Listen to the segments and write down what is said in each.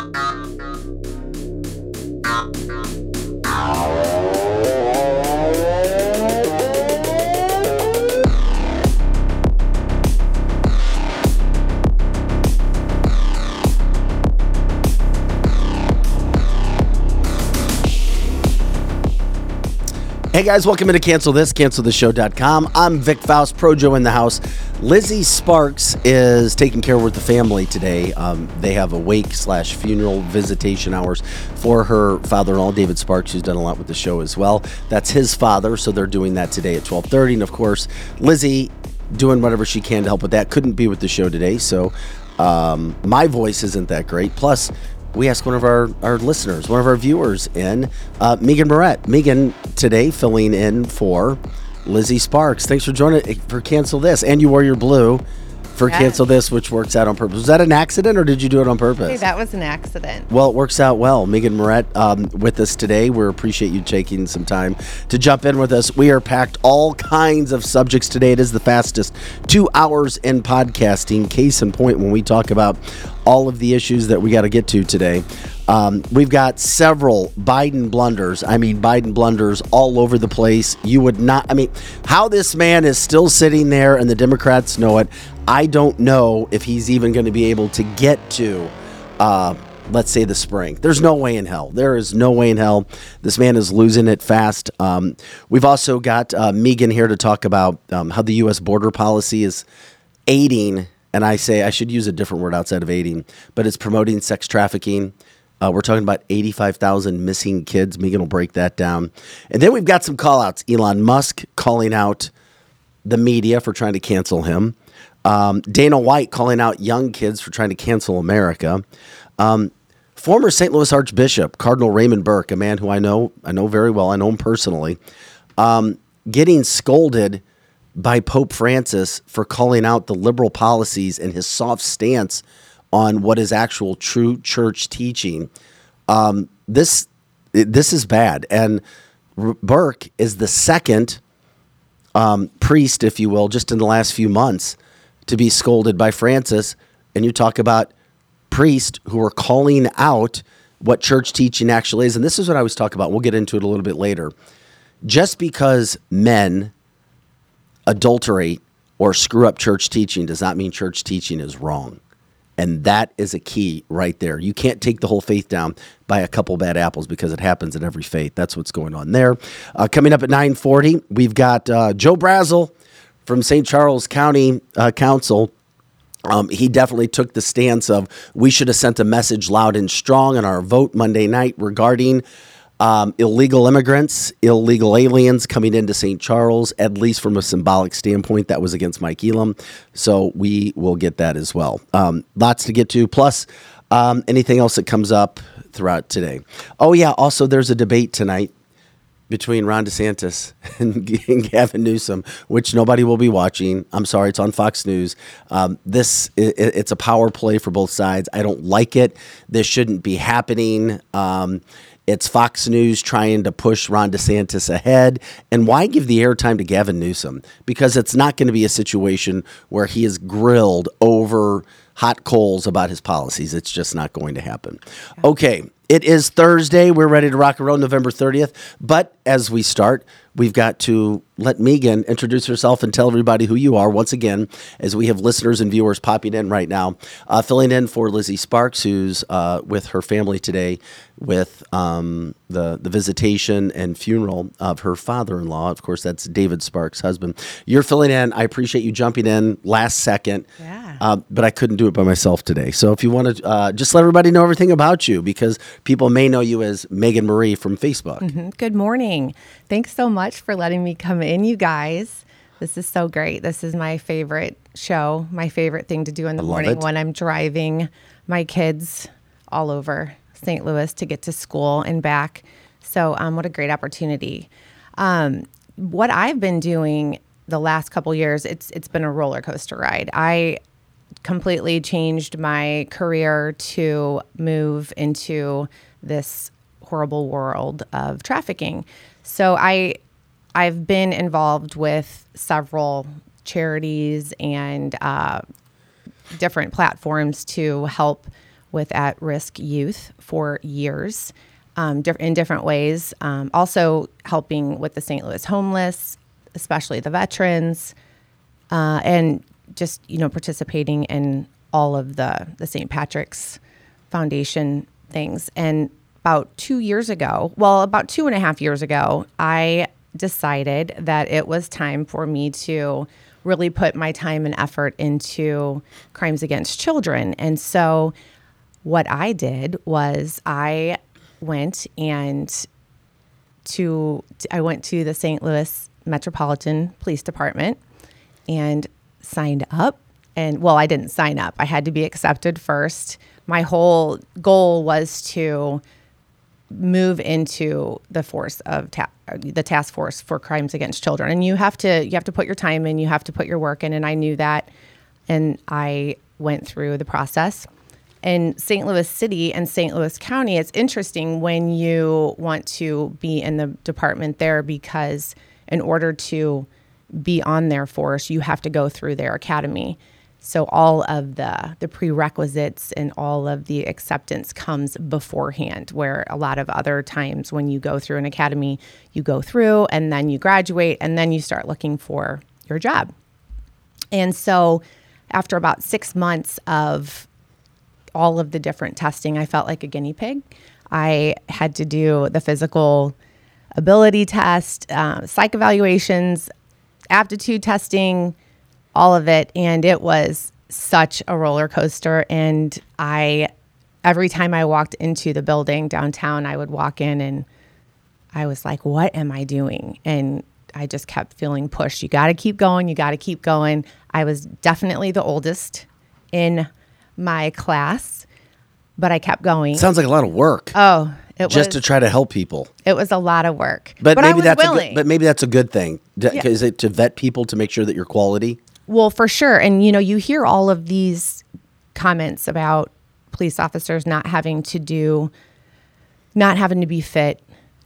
Thank you. Hey guys, welcome to Cancel This, cancelthisshow.com. I'm Vic Faust, Projo in the house. Lizzie Sparks is taking care with the family today. Um, they have a wake slash funeral visitation hours for her father-in-law, David Sparks, who's done a lot with the show as well. That's his father, so they're doing that today at 1230. And of course, Lizzie doing whatever she can to help with that. Couldn't be with the show today, so um, my voice isn't that great. Plus, we asked one of our, our listeners, one of our viewers in, uh, Megan Moret. Megan today filling in for Lizzie Sparks. Thanks for joining for Cancel This. And you wore your blue for Yes. Cancel This, which works out on purpose. Was that an accident or did you do it on purpose? Hey, that was an accident. Well, it works out well. Megan Moret um, with us today. We appreciate you taking some time to jump in with us. We are packed all kinds of subjects today. It is the fastest two hours in podcasting. Case in point, when we talk about all of the issues that we got to get to today. Um, we've got several Biden blunders. I mean, Biden blunders all over the place. You would not, I mean, how this man is still sitting there and the Democrats know it. I don't know if he's even going to be able to get to uh, let's say the spring. There's no way in hell. There is no way in hell. This man is losing it fast. Um, we've also got uh, Megan here to talk about um, how the U.S. border policy is aiding, and I say I should use a different word outside of aiding, but it's promoting sex trafficking. Uh, we're talking about 85,000 missing kids. Megan will break that down. And then we've got some call outs. Elon Musk calling out the media for trying to cancel him. Um, Dana White calling out young kids for trying to cancel America. Um, former St. Louis Archbishop Cardinal Raymond Burke, a man who I know, I know very well, I know him personally, um, getting scolded by Pope Francis for calling out the liberal policies and his soft stance on what is actual true church teaching. Um, this this is bad, and Burke is the second um, priest, if you will, just in the last few months to be scolded by Francis. And you talk about priests who are calling out what church teaching actually is. And this is what I was talking about. We'll get into it a little bit later. Just because men adulterate or screw up church teaching does not mean church teaching is wrong. And that is a key right there. You can't take the whole faith down by a couple bad apples because it happens in every faith. That's what's going on there. Uh, coming up at 940, we've got uh, Joe Brazil from St. Charles County uh, Council. Um, he definitely took the stance of we should have sent a message loud and strong in our vote Monday night regarding um, illegal immigrants, illegal aliens coming into St. Charles, at least from a symbolic standpoint. That was against Mike Elam. So we will get that as well. Um, lots to get to, plus um, anything else that comes up throughout today. Oh, yeah. Also, there's a debate tonight between Ron DeSantis and, Gavin Newsom, which nobody will be watching. I'm sorry, it's on Fox News. Um, this i i- it's a power play for both sides. I don't like it. This shouldn't be happening. Um, it's Fox News trying to push Ron DeSantis ahead. And why give the airtime to Gavin Newsom? Because it's not going to be a situation where he is grilled over hot coals about his policies. It's just not going to happen. Okay. It is Thursday. We're ready to rock and roll November 30th. But as we start, we've got to let Megan introduce herself and tell everybody who you are once again, as we have listeners and viewers popping in right now. Uh, filling in for Lizzie Sparks, who's uh, with her family today with um, the, the visitation and funeral of her father in law. Of course, that's David Sparks' husband. You're filling in. I appreciate you jumping in last second. Yeah. Uh, but I couldn't do it by myself today. So if you want to uh, just let everybody know everything about you, because people may know you as Megan Marie from Facebook. Good morning. Thanks so much for letting me come in, you guys. This is so great. This is my favorite show, my favorite thing to do in the morning it. when I'm driving my kids all over St. Louis to get to school and back. So, um, what a great opportunity. Um, what I've been doing the last couple years, it's it's been a roller coaster ride. I completely changed my career to move into this horrible world of trafficking. So I I've been involved with several charities and uh, different platforms to help with at risk youth for years um, in different ways. Um, also, helping with the St. Louis homeless, especially the veterans, uh, and just you know participating in all of the the St. Patrick's Foundation things. And about two years ago, well, about two and a half years ago, I decided that it was time for me to really put my time and effort into crimes against children. And so what I did was I went and to I went to the St. Louis Metropolitan Police Department and signed up. And well, I didn't sign up. I had to be accepted first. My whole goal was to move into the force of ta- the task force for crimes against children. And you have to you have to put your time in you have to put your work in. And i knew that and i went through the process. In st louis city and st louis county it's interesting when you want to be in the department there because in order to be on their force you have to go through their academy so all of the the prerequisites and all of the acceptance comes beforehand where a lot of other times when you go through an academy, you go through and then you graduate and then you start looking for your job. And so after about 6 months of all of the different testing, I felt like a guinea pig. I had to do the physical ability test, uh, psych evaluations, aptitude testing, all of it. And it was such a roller coaster. And I, every time I walked into the building downtown, I would walk in and I was like, what am I doing? And I just kept feeling pushed. You got to keep going. You got to keep going. I was definitely the oldest in my class, but I kept going. Sounds like a lot of work. Oh, it just was, to try to help people. It was a lot of work, but, I maybe that's willing. a good, but maybe that's a good thing. D- Is it to vet people to make sure that you're quality? Well, for sure. And, you know, you hear all of these comments about police officers not having to do, not having to be fit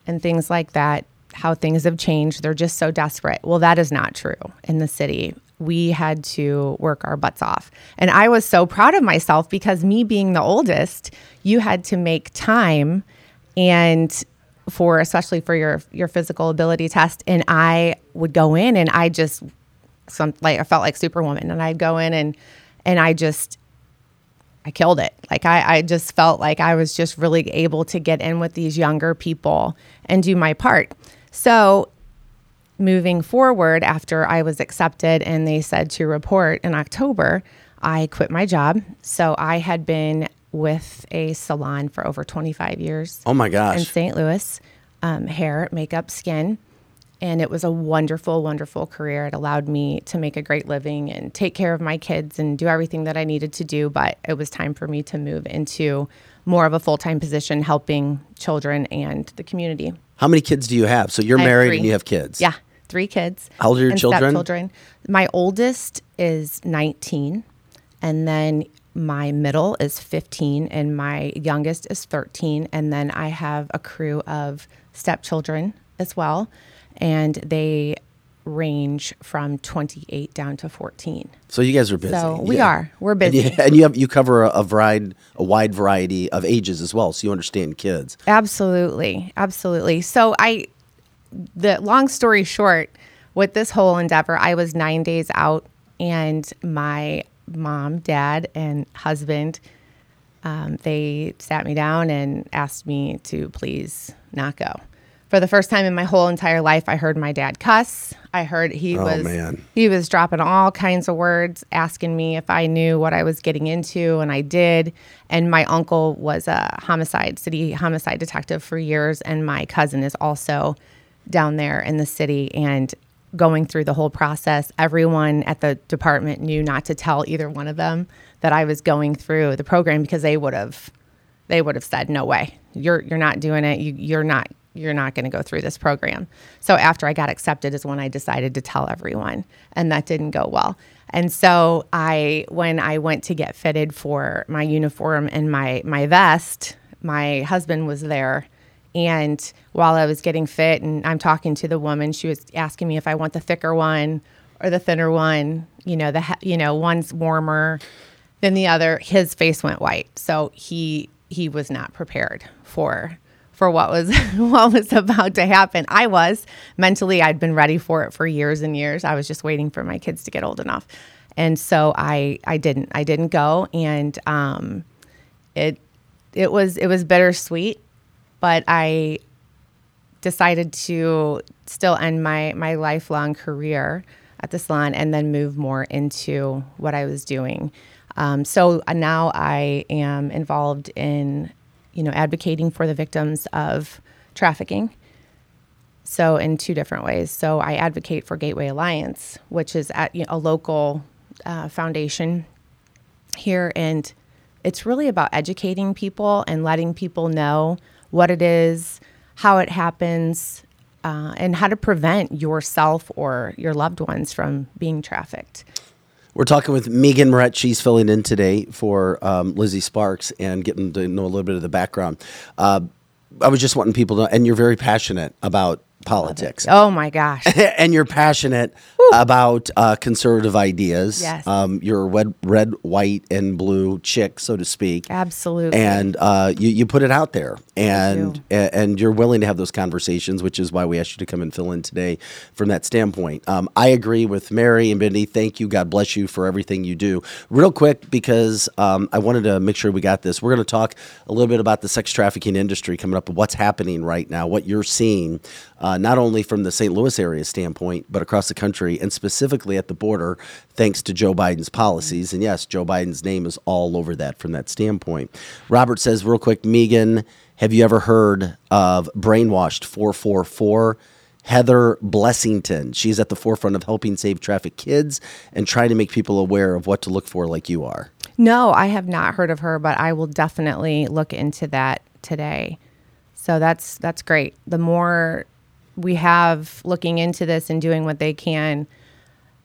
and things like that, how things have changed. They're just so desperate. Well, that is not true in the city. We had to work our butts off. And I was so proud of myself because me being the oldest, you had to make time and for especially for your your physical ability test and I would go in and I just some like I felt like Superwoman, and I'd go in and and I just I killed it. Like I, I just felt like I was just really able to get in with these younger people and do my part. So moving forward, after I was accepted and they said to report in October, I quit my job. So I had been with a salon for over 25 years. Oh my gosh. In St. Louis, um, hair, makeup, skin and it was a wonderful, wonderful career. It allowed me to make a great living and take care of my kids and do everything that I needed to do. But it was time for me to move into more of a full time position helping children and the community. How many kids do you have? So you're I married and you have kids. Yeah, three kids. How old are your and children? Children. My oldest is 19, and then my middle is 15, and my youngest is 13. And then I have a crew of stepchildren as well and they range from 28 down to 14. So you guys are busy. So we are. We're busy. And you, and you have you cover a, a a wide variety of ages as well, so you understand kids. Absolutely. Absolutely. So I the long story short, with this whole endeavor, I was 9 days out and my mom, dad and husband um, they sat me down and asked me to please not go. For the first time in my whole entire life, I heard my dad cuss. I heard he Oh, was man. he was dropping all kinds of words, asking me if I knew what I was getting into, and I did. And my uncle was a homicide city homicide detective for years, and my cousin is also down there in the city and going through the whole process. Everyone at the department knew not to tell either one of them that I was going through the program because they would have they would have said no way you're you're not doing it you, you're not you're not going to go through this program. So after i got accepted is when i decided to tell everyone and that didn't go well. And so i when i went to get fitted for my uniform and my my vest my husband was there. And while i was getting fit and i'm talking to the woman she was asking me if i want the thicker one or the thinner one you know the you know one's warmer than the other. His face went white. So he he was not prepared for for what was what was about to happen. I was mentally I'd been ready for it for years and years. I was just waiting for my kids to get old enough. And so I I didn't I didn't go and um it it was it was bittersweet, but I decided to still end my my lifelong career at the salon and then move more into what I was doing. Um, so now I am involved in, you know, advocating for the victims of trafficking. So in two different ways. So I advocate for Gateway Alliance, which is at you know, a local uh, foundation here, and it's really about educating people and letting people know what it is, how it happens, uh, and how to prevent yourself or your loved ones from being trafficked. We're talking with Megan Moret. She's filling in today for um, Lizzie Sparks and getting to know a little bit of the background. Uh, I was just wanting people to and you're very passionate about politics. Oh my gosh. and you're passionate about uh, conservative ideas. Yes. Um, you're a red, red, white, and blue chick, so to speak. Absolutely. And uh, you, you put it out there, and and you're willing to have those conversations, which is why we asked you to come and fill in today from that standpoint. Um, I agree with Mary and Bendy. Thank you. God bless you for everything you do. Real quick, because um, I wanted to make sure we got this. We're going to talk a little bit about the sex trafficking industry coming up, what's happening right now, what you're seeing, uh, not only from the St. Louis area standpoint, but across the country, and specifically at the border, thanks to Joe Biden's policies. And yes, Joe Biden's name is all over that from that standpoint. Robert says, real quick, Megan, have you ever heard of Brainwashed 444? Heather Blessington. She's at the forefront of helping save traffic kids and trying to make people aware of what to look for, like you are. no, I have not heard of her, but I will definitely look into that today. So that's that's great. The more we have looking into this and doing what they can,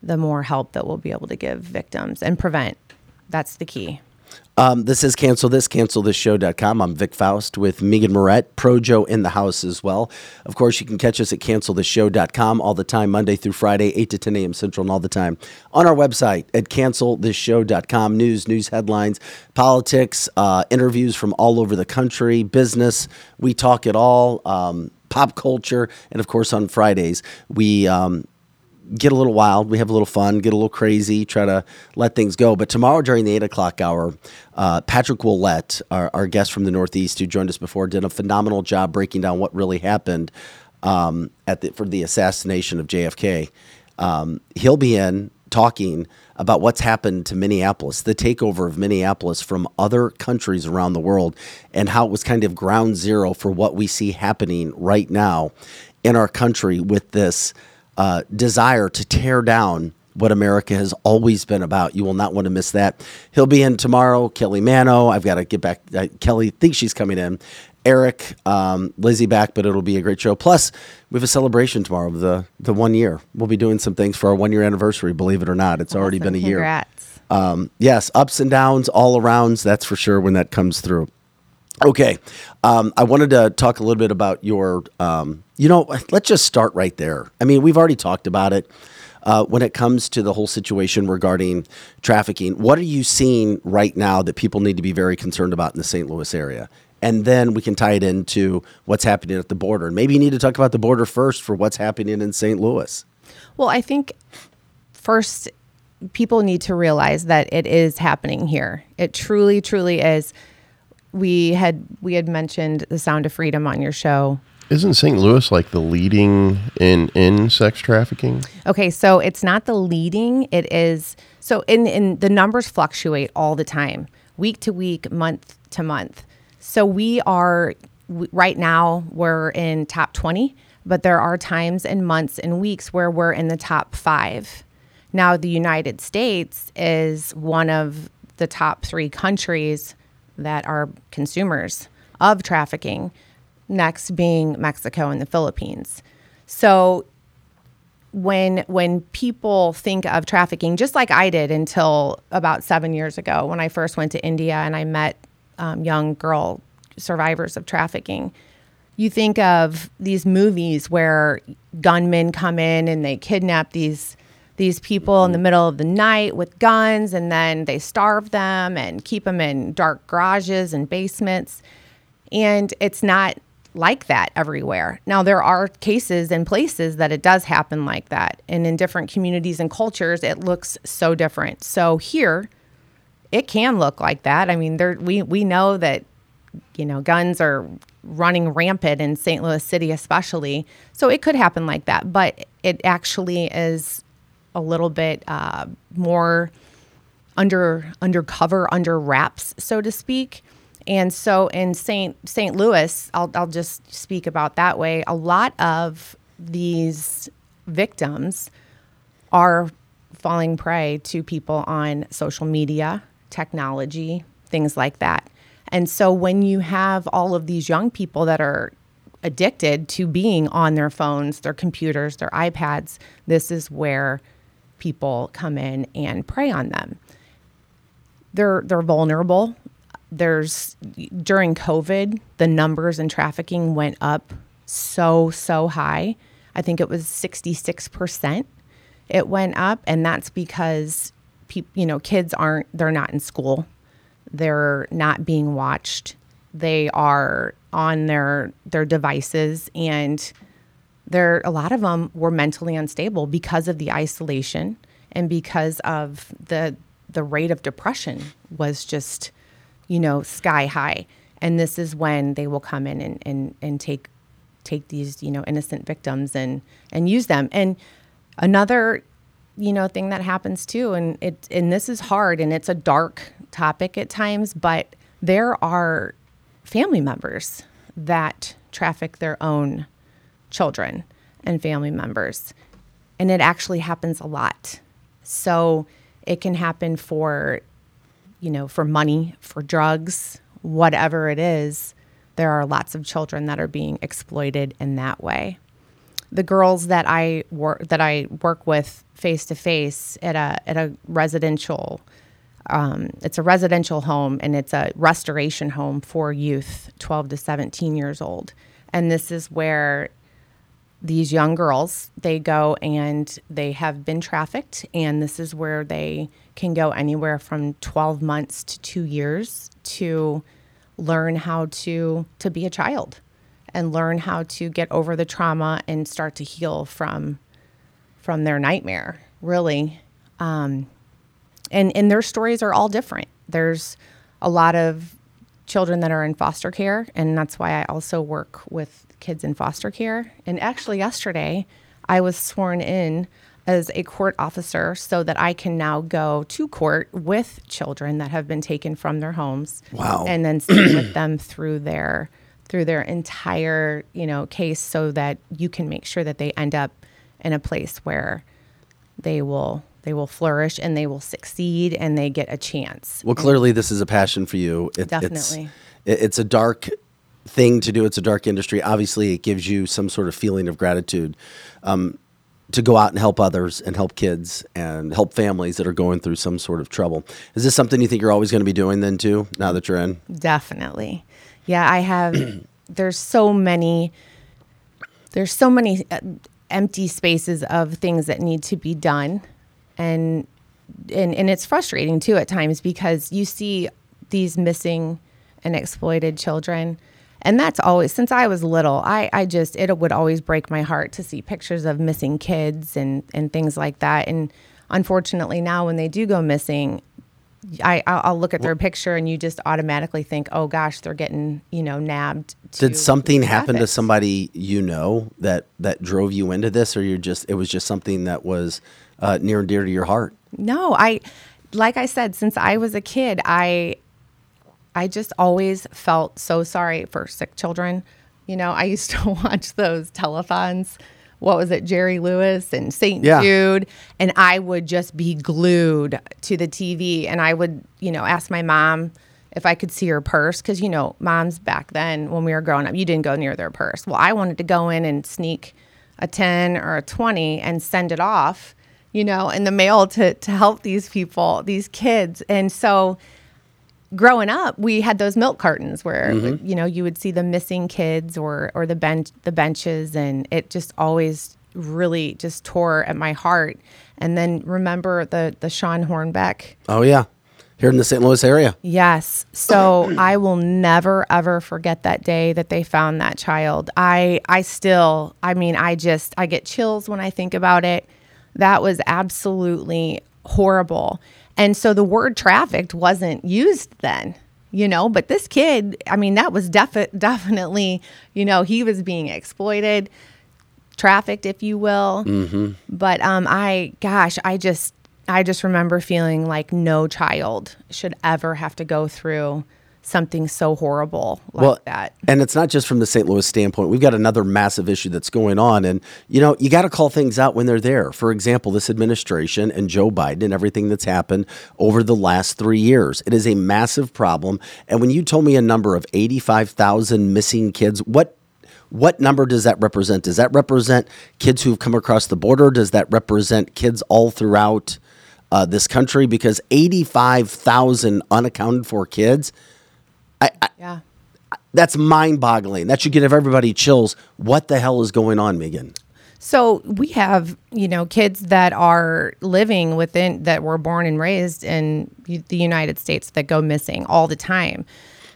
the more help that we'll be able to give victims and prevent. That's the key. Um, this is cancel this, cancel this show.com. I'm Vic Faust with Megan Moret, Projo in the house as well. Of course, you can catch us at cancelthisshow.com all the time, Monday through Friday, 8 to 10 a.m. Central, and all the time. On our website at cancelthisshow.com, news, news headlines, politics, uh, interviews from all over the country, business. We talk it all, um, pop culture, and of course, on Fridays, we. Um, get a little wild. We have a little fun, get a little crazy, try to let things go. But tomorrow during the eight o'clock hour, uh, Patrick Willett, our, our guest from the Northeast who joined us before, did a phenomenal job breaking down what really happened um, at the, for the assassination of JFK. Um, he'll be in talking about what's happened to Minneapolis, the takeover of Minneapolis from other countries around the world, and how it was kind of ground zero for what we see happening right now in our country with this uh, desire to tear down what America has always been about. You will not want to miss that. He'll be in tomorrow. Kelly Mano. I've got to get back. Uh, Kelly thinks she's coming in. Eric, um, Lizzie back, but it'll be a great show. Plus, we have a celebration tomorrow of the the one year. We'll be doing some things for our one year anniversary. Believe it or not, it's already been a year. Congrats. Um, yes, ups and downs all arounds. That's for sure when that comes through. Okay, um, I wanted to talk a little bit about your. Um, you know, let's just start right there. I mean, we've already talked about it. Uh, when it comes to the whole situation regarding trafficking, what are you seeing right now that people need to be very concerned about in the St. Louis area? And then we can tie it into what's happening at the border. And maybe you need to talk about the border first for what's happening in St. Louis. Well, I think first people need to realize that it is happening here. It truly, truly is. We had we had mentioned the Sound of Freedom on your show. Isn't St. Louis like the leading in in sex trafficking? Okay, so it's not the leading. It is so in in the numbers fluctuate all the time, week to week, month to month. So we are right now we're in top 20, but there are times and months and weeks where we're in the top 5. Now the United States is one of the top 3 countries that are consumers of trafficking, next being Mexico and the Philippines. So when when people think of trafficking, just like I did until about seven years ago, when I first went to India and I met um, young girl survivors of trafficking, you think of these movies where gunmen come in and they kidnap these these people in the middle of the night with guns and then they starve them and keep them in dark garages and basements. And it's not like that everywhere. Now, there are cases and places that it does happen like that. And in different communities and cultures, it looks so different. So here, it can look like that. I mean, there we we know that you know guns are running rampant in St. Louis City, especially. So it could happen like that, but it actually is a little bit uh, more under undercover, under wraps, so to speak. And so in St. St. Louis, I'll, I'll just speak about that way. A lot of these victims are falling prey to people on social media, technology, things like that. And so when you have all of these young people that are addicted to being on their phones, their computers, their iPads, this is where people come in and prey on them. They're they're vulnerable. There's during COVID, the numbers in trafficking went up so so high. I think it was 66%. It went up and that's because people, you know, kids aren't they're not in school. They're not being watched. They are on their their devices and there a lot of them were mentally unstable because of the isolation and because of the the rate of depression was just you know sky high and this is when they will come in and, and, and take take these you know innocent victims and and use them and another you know thing that happens too and it and this is hard and it's a dark topic at times but there are family members that traffic their own children and family members. And it actually happens a lot. So it can happen for, you know, for money, for drugs, whatever it is. There are lots of children that are being exploited in that way. The girls that I work that I work with face to face at a at a residential um, it's a residential home and it's a restoration home for youth 12 to 17 years old and this is where these young girls they go and they have been trafficked and this is where they can go anywhere from 12 months to 2 years to learn how to to be a child and learn how to get over the trauma and start to heal from from their nightmare really. Um, and and their stories are all different. There's a lot of children that are in foster care and that's why i also work with kids in foster care. And actually, yesterday, I was sworn in as a court officer so that I can now go to court with children that have been taken from their homes. Wow. And then stay with them through their through their entire, you know, case so that you can make sure that they end up in a place where they will they will flourish and they will succeed and they get a chance. Well, clearly, this is a passion for you. It, Definitely. It's, it's a dark thing to do. It's a dark industry. Obviously, it gives you some sort of feeling of gratitude um, to go out and help others and help kids and help families that are going through some sort of trouble. Is this something you think you're always going to be doing then too? Now that you're in, definitely. Yeah, I have. there's so many. There's so many uh, empty spaces of things that need to be done, and and and it's frustrating too at times because you see these missing and exploited children and that's always since I was little. I I just it would always break my heart to see pictures of missing kids and and things like that. And unfortunately, now when they do go missing, I I'll look at their picture and you just automatically think, oh gosh, they're getting you know nabbed. Did something happen to somebody you know that that drove you into this, or you're just it was just something that was uh, near and dear to your heart? No, I like I said, since I was a kid, I I just always felt so sorry for sick children. You know, I used to watch those telethons. What was it, Jerry Lewis and St. Yeah. Jude? And I would just be glued to the TV. And I would, you know, ask my mom if I could see her purse. Cause, you know, moms back then when we were growing up, you didn't go near their purse. Well, I wanted to go in and sneak a 10 or a 20 and send it off, you know, in the mail to, to help these people, these kids. And so, growing up, we had those milk cartons where mm-hmm. you know you would see the missing kids or or the bench the benches, and it just always really just tore at my heart. And then remember the the Shawn Hornbeck. Oh yeah, here in the St. Louis area. Yes. So I will never ever forget that day that they found that child. I I still I mean I just I get chills when I think about it. That was absolutely horrible. And so the word trafficked wasn't used then, you know, but this kid, I mean that was defi- definitely, you know, he was being exploited, trafficked if you will. Mm-hmm. But um I gosh, I just I just remember feeling like no child should ever have to go through something so horrible like that. And it's not just from the St. Louis standpoint. We've got another massive issue that's going on. And, you know, you got to call things out when they're there. For example, this administration and Joe Biden and everything that's happened over the last three years. It is a massive problem. And when you told me a number of 85,000 missing kids, what what number does that represent? Does that represent kids who've come across the border? Does that represent kids all throughout uh, this country? Because 85,000 unaccounted for kids, I, I, Yeah. that's mind boggling. That should give everybody chills. What the hell is going on, Megan? So we have, you know, kids that are living within that were born and raised in the United States that go missing all the time.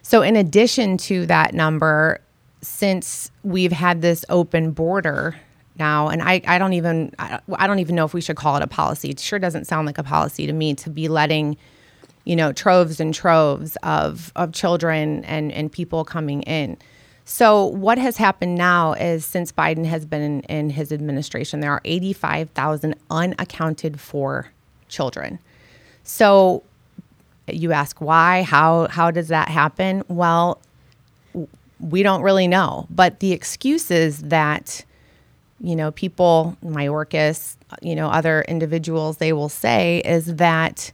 So in addition to that number, since we've had this open border now, and I, I don't even I, I don't even know if we should call it a policy. It sure doesn't sound like a policy to me to be letting you know, troves and troves of of children and and people coming in. So what has happened now is since Biden has been in, in his administration, there are 85,000 unaccounted for children. So you ask why, how how does that happen? Well, we don't really know, but the excuse is that you know, people, Mayorkas, you know, other individuals, they will say is that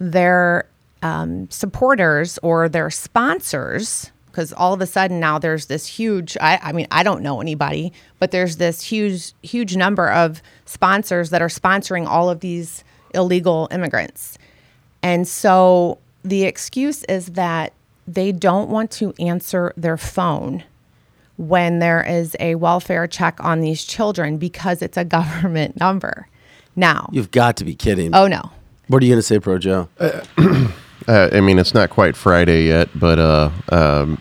their um, supporters or their sponsors because all of a sudden now there's this huge I, I mean i don't know anybody but there's this huge huge number of sponsors that are sponsoring all of these illegal immigrants. And so the excuse is that they don't want to answer their phone when there is a welfare check on these children because it's a government number. Now You've got to be kidding. oh no What are you going to say, Projo? Uh, I mean, it's not quite Friday yet, but uh, um,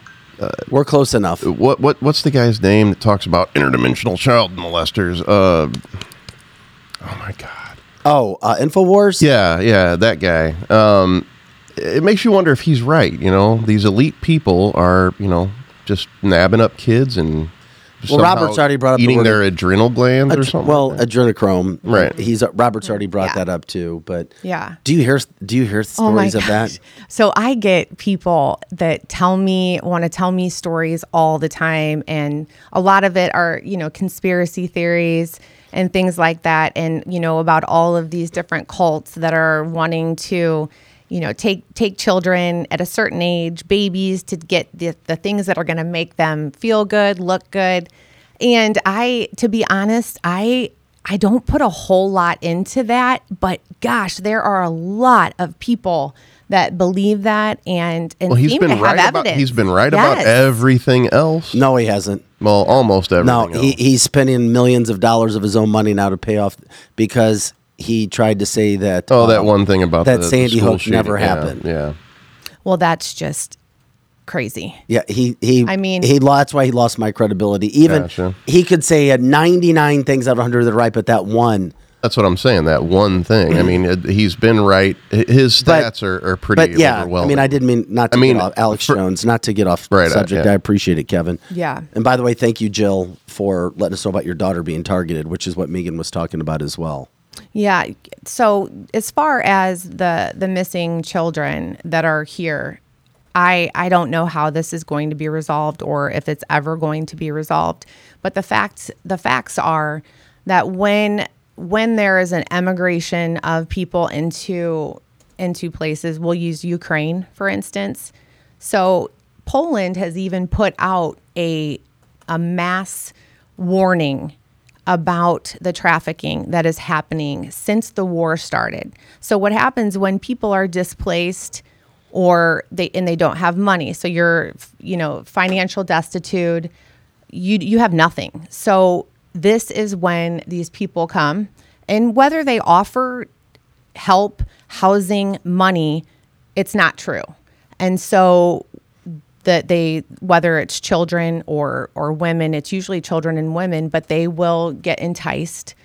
We're close enough. what what what's the guy's name that talks about interdimensional child molesters? Uh, oh my god. Oh, uh, Infowars? Yeah, yeah, that guy. Um, it makes you wonder if he's right. You know, these elite people are you know just nabbing up kids and Well, Robert's already brought up the eating word- their adrenal glands or something. well, like that. adrenochrome. Right. He's uh, Robert's already brought Yeah. that up too. But Yeah. do you hear? Do you hear Oh stories of that? gosh. So I get people that tell me, want to tell me stories all the time. And a lot of it are, you know, conspiracy theories and things like that. And, you know, about all of these different cults that are wanting to, you know, take take children at a certain age, babies, to get the, the things that are going to make them feel good, look good. And I, to be honest, I I don't put a whole lot into that, but gosh, there are a lot of people that believe that and and well, he's seem to been have right about evidence. he's been right about everything else. No, he hasn't. Well, almost everything. No, else. he, he's spending millions of dollars of his own money now to pay off because he tried to say that. Oh, that um, one thing about that the, the Sandy school Hook shooting. never Yeah, happened. Yeah. Well, that's just crazy. Yeah, he he. I mean- he. lo- That's why he lost my credibility. Even Gotcha. he could say he had ninety nine things out of hundred that are right, but that one. That's what I'm saying. That one thing. I mean, it, he's been right. H- His But- stats are, are pretty But yeah, I mean, I didn't mean not to I mean, get off Alex for- Jones, not to get off Right, uh, subject. yeah. I appreciate it, Kevin. Yeah. And by the way, thank you, Jill, for letting us know about your daughter being targeted, which is what Megan was talking about as well. Yeah. So as far as the the missing children that are here, I I don't know how this is going to be resolved or if it's ever going to be resolved. But the facts the facts are that when when there is an emigration of people into into places, we'll use Ukraine for instance. So Poland has even put out a a mass warning about the trafficking that is happening since the war started. So what happens when people are displaced or they and they don't have money. So you're you know financial destitute, you you have nothing. So this is when these people come, and whether they offer help, housing, money, it's not true. And so that they whether it's children or or women, it's usually children and women, but they will get enticed.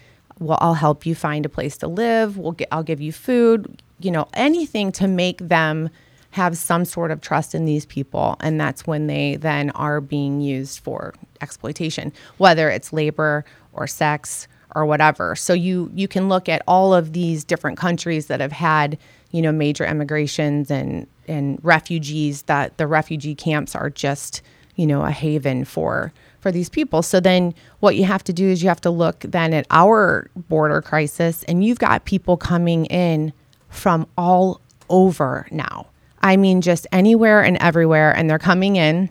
Well, I'll help you find a place to live. We'll get I'll give you food, you know, anything to make them have some sort of trust in these people and that's when they then are being used for exploitation whether it's labor or sex or whatever so you you can look at all of these different countries that have had you know major immigrations and and refugees that the refugee camps are just you know a haven for for these people so then what you have to do is you have to look then at our border crisis and you've got people coming in from all over now I mean, just anywhere and everywhere. And they're coming in,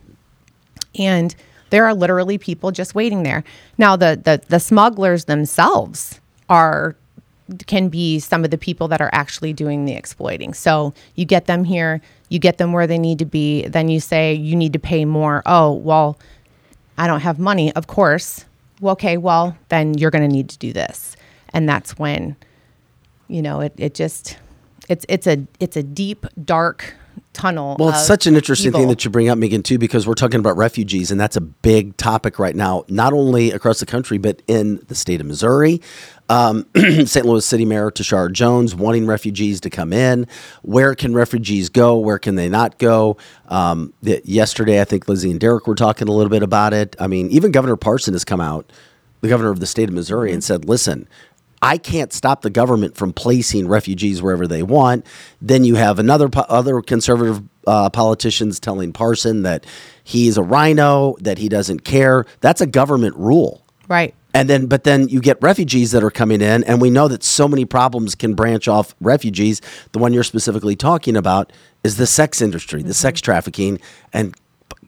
and there are literally people just waiting there. Now, the the, the smugglers themselves are can be some of the people that are actually doing the exploiting. So you get them here, you get them where they need to be, then you say you need to pay more. Oh, well, I don't have money, of course. Okay, well, then you're going to need to do this. And that's when you know, it it just it's it's a it's a deep dark tunnel. Well, it's such an interesting evil. thing that you bring up, Megan, too, because we're talking about refugees, and that's a big topic right now, not only across the country, but in the state of Missouri. Um, St. Louis City Mayor Tishaura Jones wanting refugees to come in. Where can refugees go? Where can they not go? Um, the, yesterday, I think Lizzie and Derek were talking a little bit about it. I mean, even Governor Parson has come out, the governor of the state of Missouri, and said, listen, I can't stop the government from placing refugees wherever they want. Then you have another other conservative uh, politicians telling Parson that he's a RINO, that he doesn't care. That's a government rule. Right. And then, but then you get refugees that are coming in, and we know that so many problems can branch off refugees. The one you're specifically talking about is the sex industry, the mm-hmm. sex trafficking, and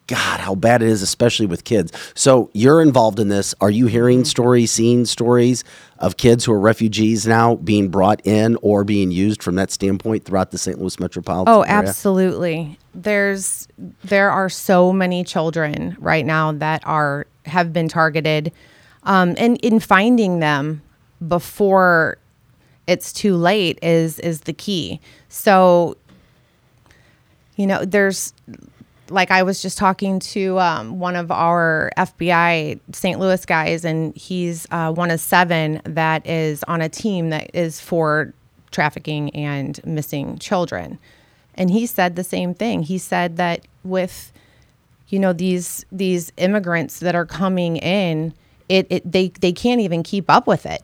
God, how bad it is, especially with kids. So you're involved in this. Are you hearing mm-hmm. stories, seeing stories of kids who are refugees now being brought in or being used from that standpoint throughout the St. Louis metropolitan oh, area? absolutely. There's there are so many children right now that are have been targeted, um, and in finding them before it's too late is is the key. So you know, there's like I was just talking to um, one of our FBI St. Louis guys, and he's uh, one of seven that is on a team that is for trafficking and missing children. And he said the same thing. He said that with, you know, these these immigrants that are coming in, it, it they they can't even keep up with it.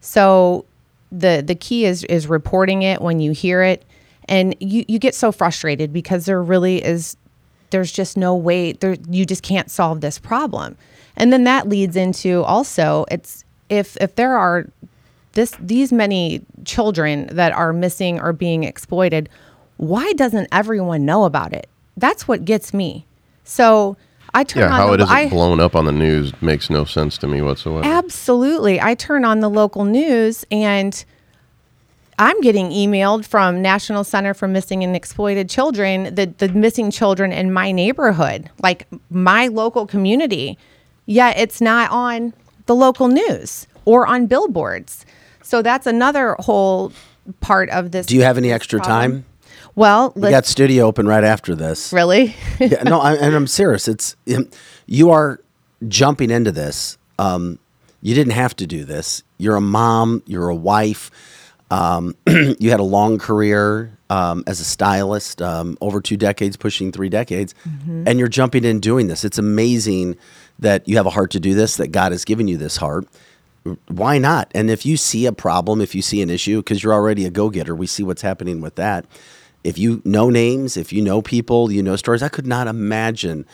So the the key is is reporting it when you hear it and you, you get so frustrated because there really is there's just no way there you just can't solve this problem and then that leads into also it's if if there are this these many children that are missing or being exploited why doesn't everyone know about it that's what gets me so I turn yeah, how the, it isn't I, blown up on the news makes no sense to me whatsoever. Absolutely. I turn on the local news and I'm getting emailed from National Center for Missing and Exploited Children, the, the missing children in my neighborhood, like my local community. Yet it's not on the local news or on billboards. So that's another whole part of this. Do you have any extra problem. time? Well, we got studio open right after this. Really? yeah, no, I, and I'm serious. It's you are jumping into this. Um, you didn't have to do this. You're a mom. You're a wife um, you had a long career um, as a stylist, um, over two decades, pushing three decades, mm-hmm. and you're jumping in doing this. It's amazing that you have a heart to do this, that God has given you this heart. Why not? And if you see a problem, if you see an issue, because you're already a go getter, we see what's happening with that. If you know names, if you know people, you know stories, I could not imagine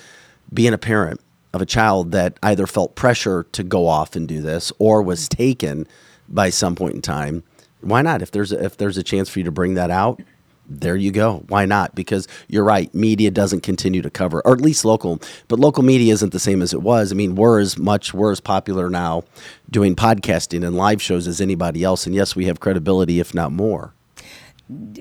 being a parent of a child that either felt pressure to go off and do this or was taken by some point in time why not? If there's a, if there's a chance for you to bring that out, there you go. Why not? Because you're right. Media doesn't continue to cover, or at least local. But local media isn't the same as it was. I mean, we're as much we're as popular now doing podcasting and live shows as anybody else. And yes, we have credibility, if not more.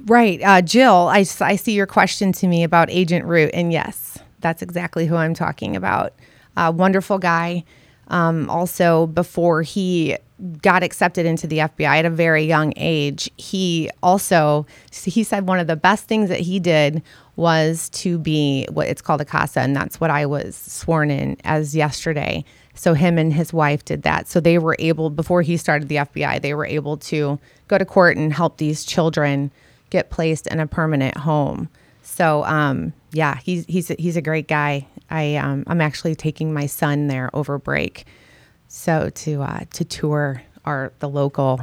Right, uh, Jill. I I see your question to me about Agent Root, and yes, that's exactly who I'm talking about. Uh, wonderful guy. Um, also, before he got accepted into the FBI at a very young age, he also he said one of the best things that he did was to be what it's called a CASA, and that's what I was sworn in as yesterday. So him and his wife did that. So they were able before he started the FBI, they were able to go to court and help these children get placed in a permanent home. So um, yeah, he's he's he's a great guy. I um, I'm actually taking my son there over break, so to uh, to tour our the local.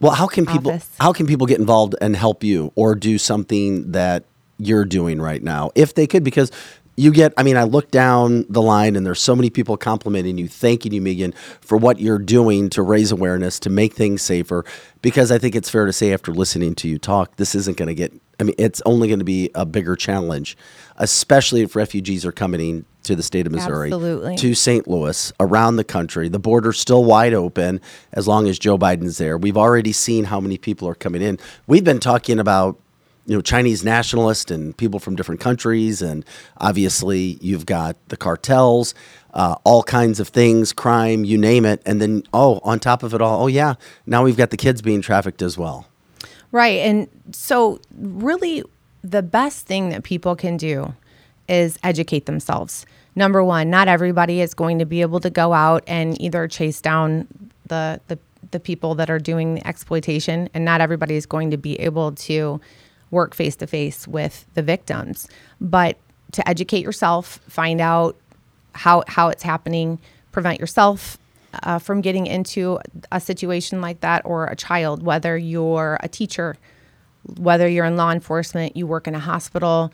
Well, how can people Office. how can people get involved and help you or do something that you're doing right now if they could because you get I mean I look down the line and there's so many people complimenting you thanking you Megan for what you're doing to raise awareness to make things safer because I think it's fair to say after listening to you talk this isn't going to get I mean it's only going to be a bigger challenge especially if refugees are coming in to the state of Missouri Absolutely. to St. Louis, around the country. The border's still wide open as long as Joe Biden's there. We've already seen how many people are coming in. We've been talking about you know Chinese nationalists and people from different countries, and obviously you've got the cartels, uh, all kinds of things, crime, you name it, and then oh, on top of it all, oh yeah, now we've got the kids being trafficked as well. Right. And so, really, the best thing that people can do is educate themselves. Number one, not everybody is going to be able to go out and either chase down the, the, the people that are doing the exploitation, and not everybody is going to be able to work face to face with the victims. But to educate yourself, find out how, how it's happening, prevent yourself uh, from getting into a situation like that or a child, whether you're a teacher, whether you're in law enforcement, you work in a hospital.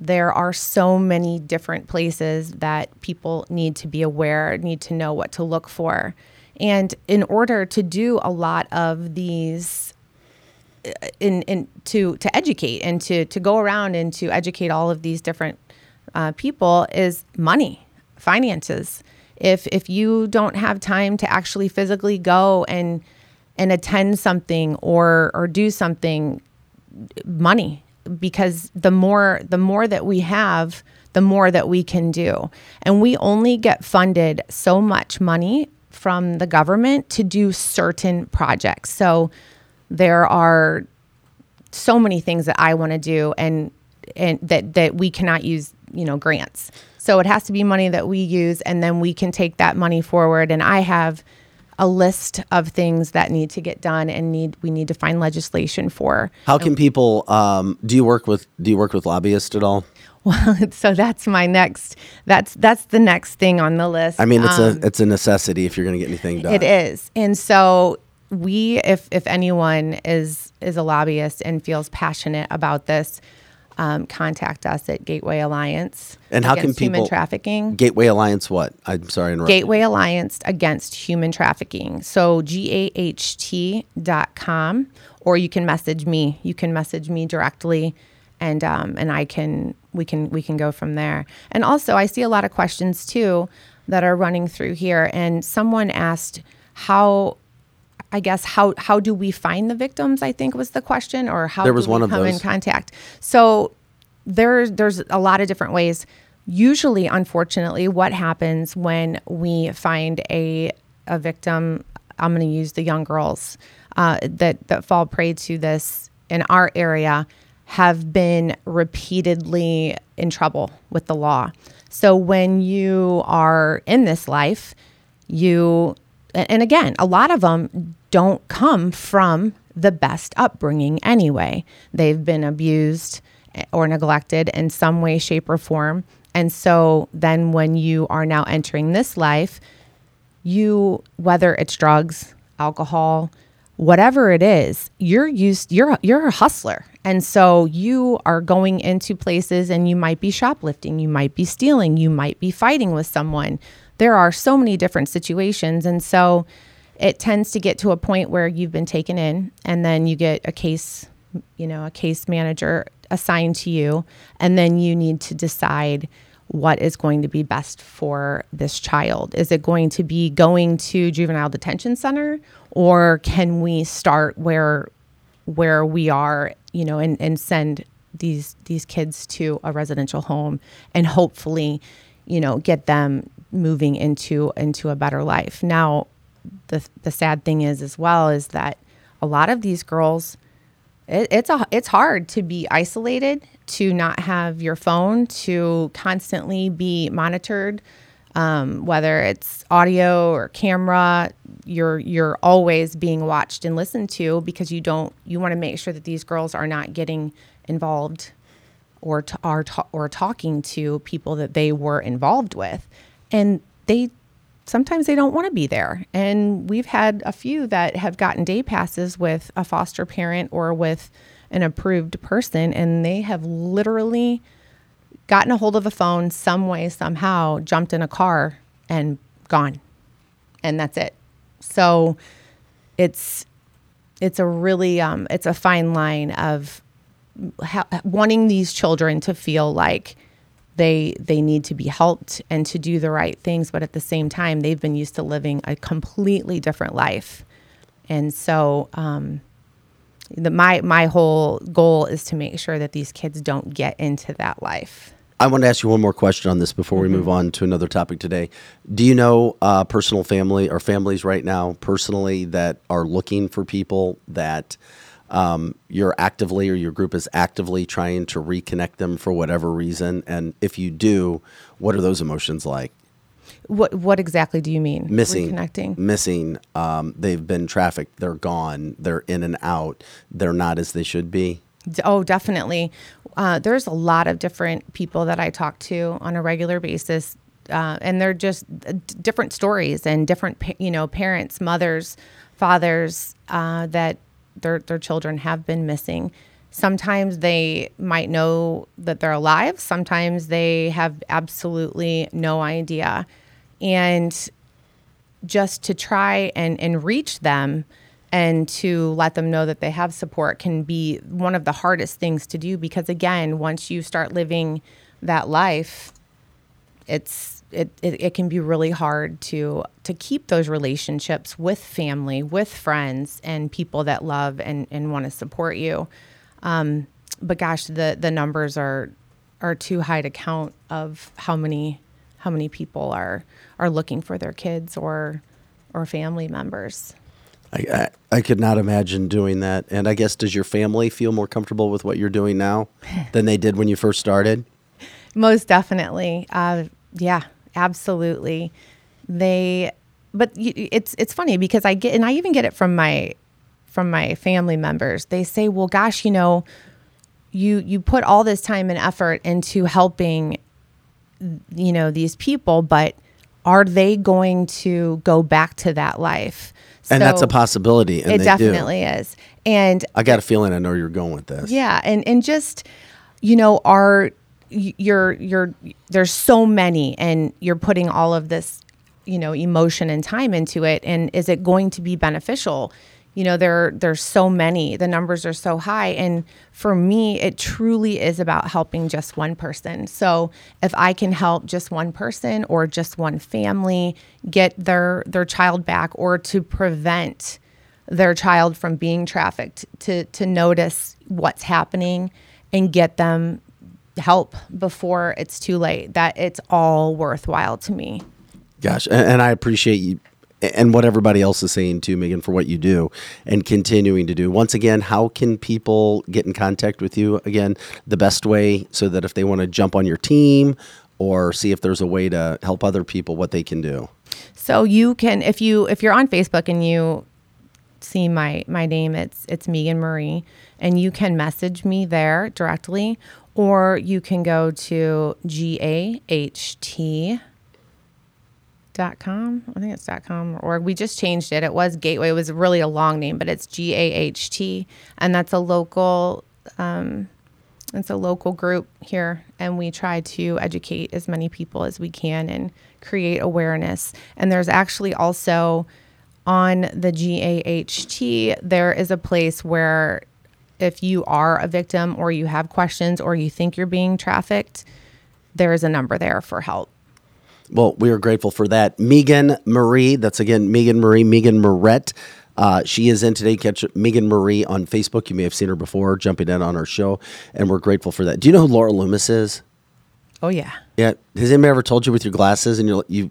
There are so many different places that people need to be aware, need to know what to look for. And in order to do a lot of these in, in to to educate and to to go around and to educate all of these different uh, people is money, finances. If if you don't have time to actually physically go and and attend something or or do something, money because the more the more that we have, the more that we can do, and we only get funded so much money from the government to do certain projects. So there are so many things that I want to do and and that that we cannot use, you know, grants. So it has to be money that we use and then we can take that money forward and I have a list of things that need to get done and need we need to find legislation for. How can people? Um, do you work with Do you work with lobbyists at all? Well, so that's my next that's that's the next thing on the list. I mean, it's Um, a it's a necessity if you're going to get anything done. It is. And so we if if anyone is is a lobbyist and feels passionate about this, um, contact us at Gateway Alliance. And how can Against human trafficking? Gateway Alliance. What? I'm sorry. interrupt. Gateway Alliance Against Human Trafficking. So gaht.com or you can message me. You can message me directly and um, and I can we can we can go from there. And also I see a lot of questions too that are running through here and someone asked how I guess how how do we find the victims? I think was the question, or how There was do one we of come in contact. So there's there's a lot of different ways. Usually, unfortunately, what happens when we find a a victim? I'm going to use the young girls uh, that that fall prey to this in our area have been repeatedly in trouble with the law. So when you are in this life, you and again a lot of them don't come from the best upbringing anyway. They've been abused eh, or neglected in some way shape or form. And so then when you are now entering this life you whether it's drugs alcohol whatever it is you're used you're you're a hustler. And so you are going into places and you might be shoplifting you might be stealing you might be fighting with someone. There are so many different situations. And so it tends to get to a point where you've been taken in and then you get a case you know a case manager assigned to you and then you need to decide what is going to be best for this child is it going to be going to juvenile detention center or can we start where where we are you know and, and send these these kids to a residential home and hopefully you know get them moving into into a better life. Now, the the sad thing is as well is that a lot of these girls it, it's a it's hard to be isolated, to not have your phone, to constantly be monitored, um, whether it's audio or camera. You're you're always being watched and listened to because you don't you want to make sure that these girls are not getting involved or t- are ta- or talking to people that they were involved with, and they sometimes they don't want to be there. And we've had a few that have gotten day passes with a foster parent or with an approved person, and they have literally gotten a hold of a phone some way, somehow, jumped in a car and gone. And that's it. So it's it's a really um, it's a fine line of ha- wanting these children to feel like they they need to be helped and to do the right things but at the same time they've been used to living a completely different life. And so um, the, my my whole goal is to make sure that these kids don't get into that life. I want to ask you one more question on this before we move on to another topic today. Do you know uh, personal family or families right now personally that are looking for people that um, you're actively or your group is actively trying to reconnect them for whatever reason? And if you do, what are those emotions like? what what exactly do you mean Missing, reconnecting missing. Um, they've been trafficked. They're gone. They're in and out. They're not as they should be. Oh, definitely. Uh, there's a lot of different people that I talk to on a regular basis, uh, and they're just uh, different stories and different, you know, parents, mothers, fathers uh, that their their children have been missing. Sometimes they might know that they're alive. Sometimes they have absolutely no idea, and just to try and, and reach them and to let them know that they have support can be one of the hardest things to do because again once you start living that life it's it, it, it can be really hard to to keep those relationships with family with friends and people that love and, and want to support you um, but gosh the the numbers are are too high to count of how many how many people are are looking for their kids or or family members I, I, I could not imagine doing that. And I guess, does your family feel more comfortable with what you're doing now than they did when you first started? Most definitely. Uh, yeah, absolutely. They, but it's it's funny because I get and I even get it from my from my family members. They say, "Well, gosh, you know, you you put all this time and effort into helping, you know, these people, but are they going to go back to that life?" And that's a possibility. And it definitely do. is. And I got a feeling I know you're going with this. yeah, and and just you know, are you're you're there's so many, and you're putting all of this, you know, emotion and time into it, and is it going to be beneficial? You know, there there's so many, the numbers are so high, and for me, it truly is about helping just one person. So if I can help just one person or just one family get their their child back, or to prevent their child from being trafficked to to notice what's happening and get them help before it's too late that it's all worthwhile to me Gosh, and, and I appreciate you and what everybody else is saying too, Megan, for what you do and continuing to do. Once again, how can people get in contact with you? Again, the best way so that if they want to jump on your team or see if there's a way to help other people, what they can do. so you can if you if you're on facebook and you see my my name it's it's megan marie and you can message me there directly or you can go to gaht dot com. I think it's dot com or we just changed it. It was gateway. It was really a long name but it's g-a-h-t and that's a local um, it's a local group here and we try to educate as many people as we can and create awareness. And there's actually also on the gaht there is a place where if you are a victim or you have questions or you think you're being trafficked there is a number there for help Well, we are grateful for that. Megan Marie, that's again Megan Marie, Megan Moret. Uh, she is in today. Catch Megan Marie on Facebook. You may have seen her before jumping in on our show, and we're grateful for that. Do you know who Laura Loomer is? oh yeah Yeah. Has anybody ever told you with your glasses and you're, you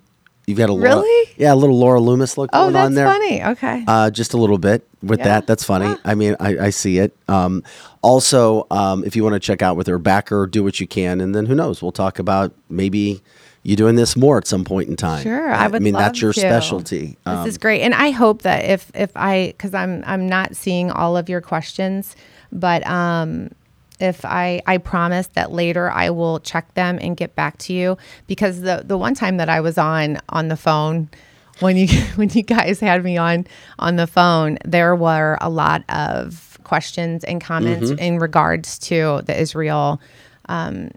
You've got a Laura, Really? yeah, a little Laura Loomis look Oh, going on there. That's funny. Okay. Uh, just a little bit with Yeah. that. That's funny. I mean, I, I see it. Um, also, um, if you want to check out with her backer, do what you can, and then who knows? We'll talk about maybe you doing this more at some point in time. Sure, I would. I mean, that's your to. specialty. Um, This is great, and I hope that if if I because I'm I'm not seeing all of your questions, but um, if I I promise that later I will check them and get back to you because the the one time that I was on on the phone when you when you guys had me on on the phone, there were a lot of questions and comments mm-hmm. in regards to the Israel um,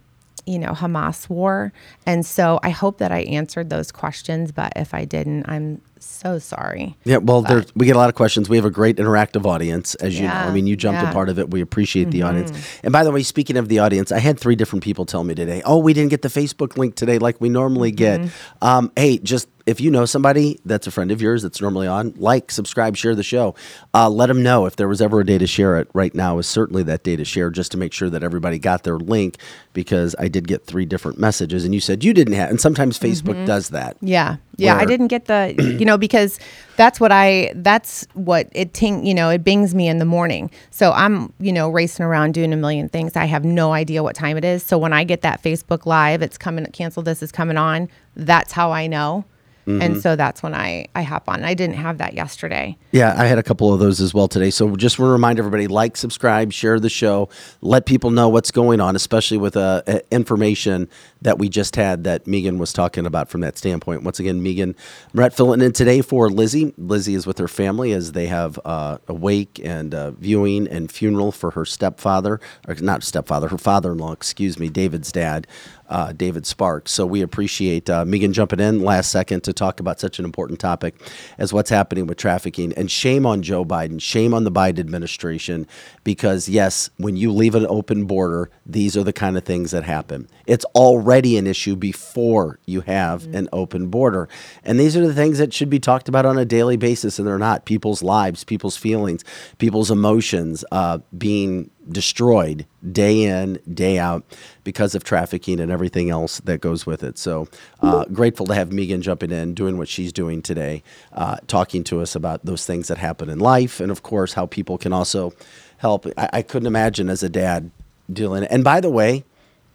you know, Hamas war. And so I hope that I answered those questions, but if I didn't, I'm so sorry. Yeah, well, there, we get a lot of questions. We have a great interactive audience, as you know. I mean, you jumped a part of it. We appreciate the audience. And by the way, speaking of the audience, I had three different people tell me today, "Oh, we didn't get the Facebook link today like we normally get." Um, hey, just if you know somebody that's a friend of yours that's normally on, like, subscribe, share the show. Uh, let them know if there was ever a day to share it. Right now is certainly that day to share, just to make sure that everybody got their link, because I did get three different messages, and you said you didn't have. And sometimes Facebook does that. Yeah. Yeah. I didn't get the, you know, because that's what I, that's what it ting, you know, it bings me in the morning. So I'm, you know, racing around doing a million things. I have no idea what time it is. So when I get that Facebook live, it's coming, cancel this is coming on. That's how I know. Mm-hmm. And so that's when I, I hop on. I didn't have that yesterday. Yeah, I had a couple of those as well today. So just want to remind everybody: like, subscribe, share the show, let people know what's going on, especially with uh, uh, information that we just had that Megan was talking about from that standpoint. Once again, Megan Brett filling in today for Lizzie. Lizzie is with her family as they have uh, a wake and uh, viewing and funeral for her stepfather, or not stepfather, her father-in-law, excuse me, David's dad. Uh, David Sparks. So we appreciate uh, Megan jumping in last second to talk about such an important topic as what's happening with trafficking. And shame on Joe Biden, shame on the Biden administration, because yes, when you leave an open border, these are the kind of things that happen. It's already an issue before you have an open border. And these are the things that should be talked about on a daily basis, and they're not. People's lives, people's feelings, people's emotions uh, being destroyed day in, day out because of trafficking and everything else that goes with it. So uh, grateful to have Megan jumping in, doing what she's doing today, uh, talking to us about those things that happen in life, and of course how people can also help. I, I couldn't imagine as a dad dealing. And by the way,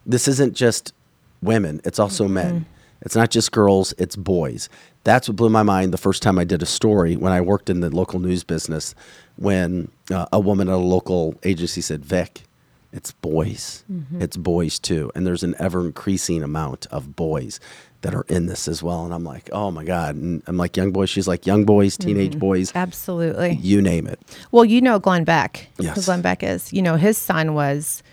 this isn't just women; it's also mm-hmm. men. It's not just girls; it's boys. That's what blew my mind the first time I did a story when I worked in the local news business. When uh, a woman at a local agency said, "Vic, it's boys. Mm-hmm. It's boys too. And there's an ever increasing amount of boys that are in this as well. And I'm like, oh my God. And I'm like, young boys. She's like, young boys, teenage mm-hmm. boys, Absolutely. you name it. Well, you know Glenn Beck. who Yes. Glenn Beck is. You know, his son was,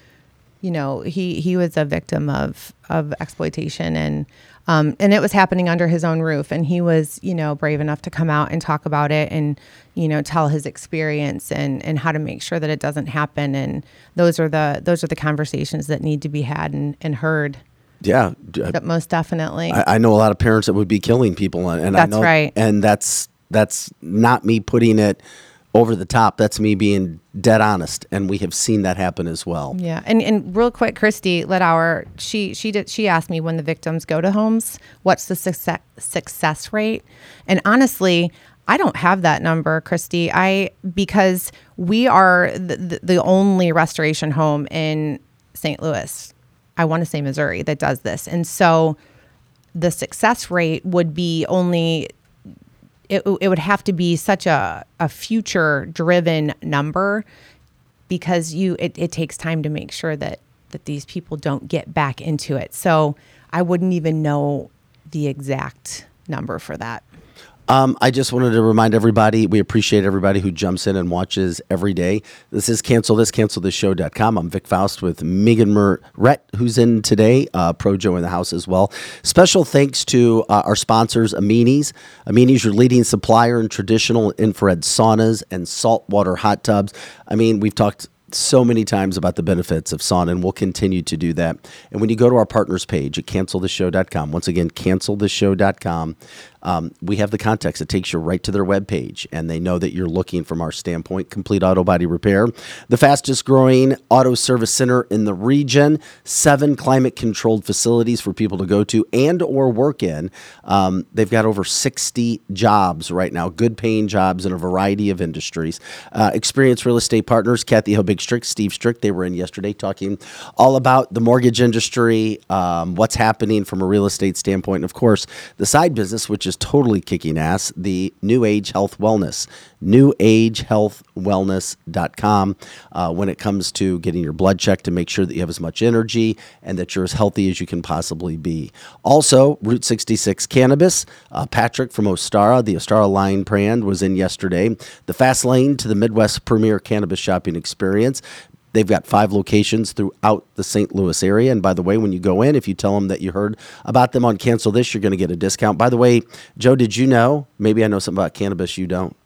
you know, he he was a victim of of exploitation and um and it was happening under his own roof and he was, you know, brave enough to come out and talk about it and, you know, tell his experience and and how to make sure that it doesn't happen and those are the those are the conversations that need to be had and, and heard. Yeah. uh, But most definitely. I, I know a lot of parents that would be killing people. And, and I That's know, right. And that's, that's not me putting it over the top. That's me being dead honest. And we have seen that happen as well. Yeah, and and real quick, Christy Lidauer, she she did she asked me when the victims go to homes, what's the success success rate? And honestly, I don't have that number, Christy. I because we are the, the only restoration home in St. Louis. I want to say Missouri that does this, and so the success rate would be only it, it would have to be such a, a future driven number because you it, it takes time to make sure that that these people don't get back into it. So i wouldn't even know the exact number for that Um, I just wanted to remind everybody we appreciate everybody who jumps in and watches every day. This is cancel this, cancel this show.com. I'm Vic Faust with Megan Murrett, who's in today, uh, Projo in the house as well. Special thanks to uh, our sponsors, Amini's. Amini's, your leading supplier in traditional infrared saunas and saltwater hot tubs. I mean, we've talked so many times about the benefits of sauna, and we'll continue to do that. And when you go to our partners page at cancelthisshow.com, once again, cancelthisshow.com, um, we have the context. It takes you right to their webpage, and they know that you're looking from our standpoint, complete auto body repair. The fastest growing auto service center in the region, seven climate controlled facilities for people to go to and or work in. Um, they've got over 60 jobs right now, good paying jobs in a variety of industries. Uh, experienced real estate partners, Kathy Hobig Strick, Steve Strick, they were in yesterday talking all about the mortgage industry, um, what's happening from a real estate standpoint, and of course, the side business, which is totally kicking ass, the New Age Health Wellness, newagehealthwellness.com, uh, when it comes to getting your blood checked to make sure that you have as much energy and that you're as healthy as you can possibly be. Also, Route 66 Cannabis, uh, Patrick from Ostara, the Ostara line brand, was in yesterday. The fast lane to the Midwest premier cannabis shopping experience. They've got five locations throughout the St. Louis area. And by the way, when you go in, if you tell them that you heard about them on Cancel This, you're going to get a discount. By the way, Joe, did you know? Maybe I know something about cannabis you don't.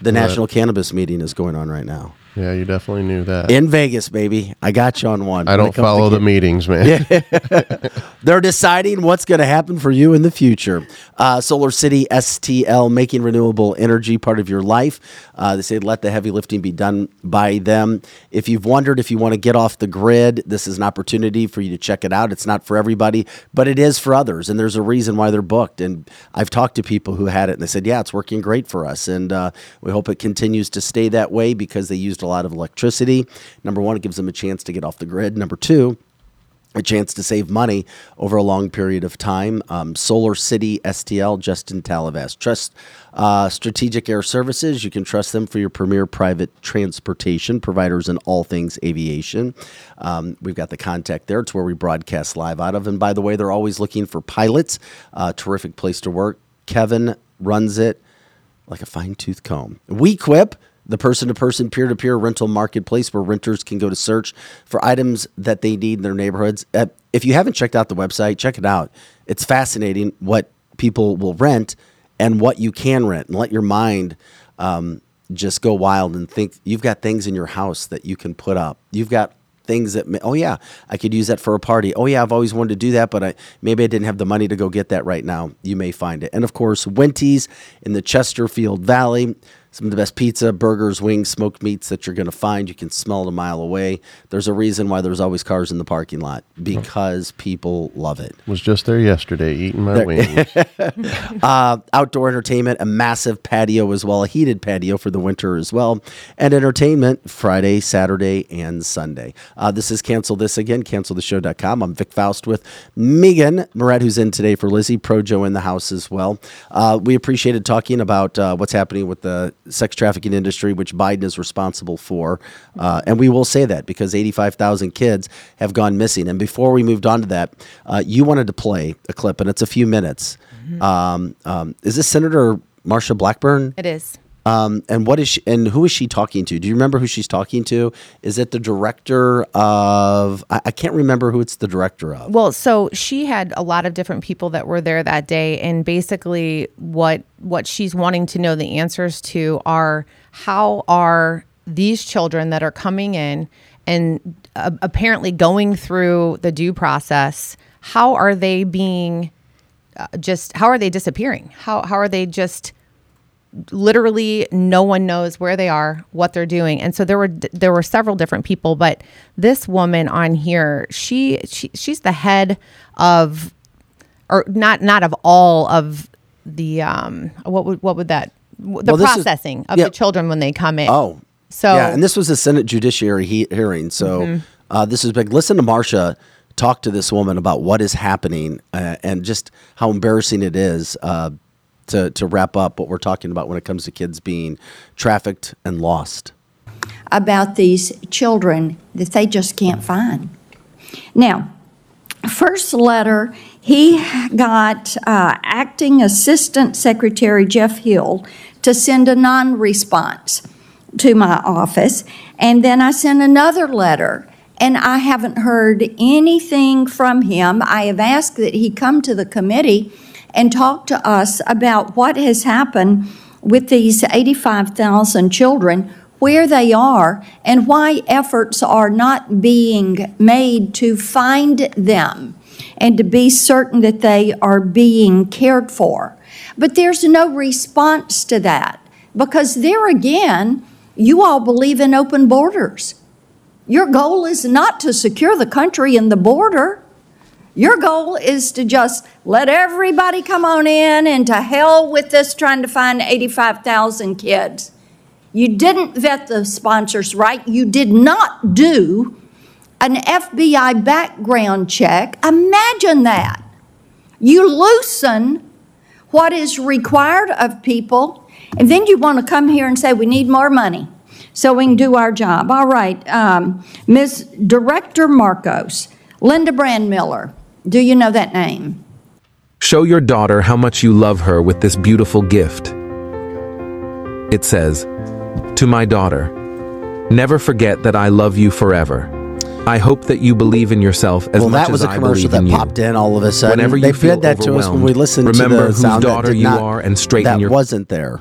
The National Cannabis Meeting is going on right now Yeah, you definitely knew that. in Vegas, baby. I got you on one. I don't it comes to follow the meetings, man. Yeah. They're deciding what's going to happen for you in the future. Uh, Solar City STL, making renewable energy part of your life. Uh, they say let the heavy lifting be done by them. If you've wondered if you want to get off the grid, this is an opportunity for you to check it out. It's not for everybody, but it is for others, and there's a reason why they're booked. And I've talked to people who had it, and they said, "Yeah, it's working great for us," and uh, we hope it continues to stay that way because they used a lot of electricity. Number one, it gives them a chance to get off the grid. Number two a chance to save money over a long period of time. Um, Solar City STL, Justin Talavas. Trust uh, Strategic Air Services. You can trust them for your premier private transportation providers in all things aviation. Um, we've got the contact there. It's where we broadcast live out of. And by the way, they're always looking for pilots. Uh, terrific place to work. Kevin runs it like a fine tooth comb. We Quip, the person to person, peer to peer rental marketplace where renters can go to search for items that they need in their neighborhoods. Uh, if you haven't checked out the website, check it out. It's fascinating what people will rent and what you can rent, and let your mind um, just go wild and think you've got things in your house that you can put up. You've got things that oh yeah i could use that for a party oh yeah i've always wanted to do that but i maybe i didn't have the money to go get that right now you may find it and of course wenty's in the chesterfield valley some of the best pizza burgers wings smoked meats that you're going to find you can smell it a mile away there's a reason why there's always cars in the parking lot because people love it Was just there yesterday eating my wings. uh, outdoor entertainment, a massive patio as well, a heated patio for the winter as well, and entertainment Friday, Saturday, and Sunday. Uh, this is Cancel This Again, cancelthisshow.com. I'm Vic Faust with Megan Moret, who's in today for Lizzie, Projo in the house as well. Uh, we appreciated talking about uh, what's happening with the sex trafficking industry, which Biden is responsible for. Uh, and we will say that because 85,000 kids have gone missing. And before we moved on to that, uh, you wanted to play a clip, and it's a few minutes. Um, um, is this Senator Marsha Blackburn? It is. Um, and what is she? And who is she talking to? Do you remember who she's talking to? Is it the director of? I, I can't remember who it's the director of. Well, so she had a lot of different people that were there that day, and basically, what what she's wanting to know the answers to are how are these children that are coming in and uh, apparently going through the due process? How are they being uh, just? How are they disappearing? How how are they just? Literally no one knows where they are what they're doing and so there were there were several different people but this woman on here she, she she's the head of or not not of all of the um what would what would that the Well, this is- processing of yeah. the children when they come in Oh, so yeah, and this was a Senate Judiciary he- hearing. So uh, this is big. Listen to Marsha talk to this woman about what is happening uh, and just how embarrassing it is. Uh, to, to wrap up what we're talking about when it comes to kids being trafficked and lost. about these children that they just can't find. Now, first letter, he got uh, Acting Assistant Secretary Jeff Hild to send a non response to my office. And then I sent another letter, and I haven't heard anything from him. I have asked that he come to the committee and talk to us about what has happened with these 85,000 children, where they are, and why efforts are not being made to find them. and to be certain that they are being cared for. But there's no response to that because there again, you all believe in open borders. Your goal is not to secure the country and the border. Your goal is to just let everybody come on in and to hell with this trying to find 85,000 kids. You didn't vet the sponsors right. You did not do an FBI background check. Imagine that. You loosen what is required of people, and then you want to come here and say, we need more money so we can do our job. All right, um, Ms. Director Marcos, Linda Brandmiller, do you know that name? Show your daughter how much you love her with this beautiful gift. It says, To my daughter, never forget that I love you forever. I hope that you believe in yourself as well, much that was as a I commercial believe that in you. popped in all of a sudden. Whenever they you feel fed that to us when we overwhelmed, listened remember to the whose sound that daughter you not- are and straighten that your- That wasn't there.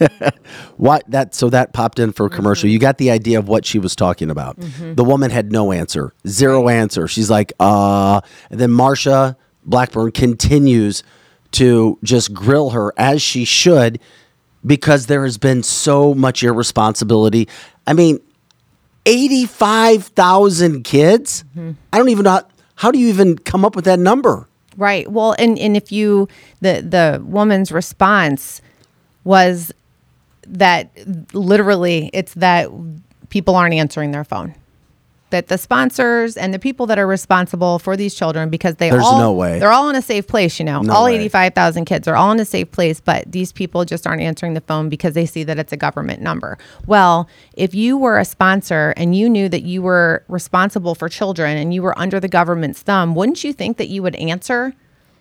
what that so that popped in for a commercial. You got the idea of what she was talking about. The woman had no answer, zero answer. She's like, uh, and then Marsha Blackburn continues to just grill her as she should because there has been so much irresponsibility. I mean, 85,000 kids? Mm-hmm. I don't even know how, how do you even come up with that number? Right. Well, and and if you the the woman's response was that literally it's that people aren't answering their phone. That the sponsors and the people that are responsible for these children because they There's all no way. they're all in a safe place, you know. No all way. 85,000 kids are all in a safe place, but these people just aren't answering the phone because they see that it's a government number. Well, if you were a sponsor and you knew that you were responsible for children and you were under the government's thumb, wouldn't you think that you would answer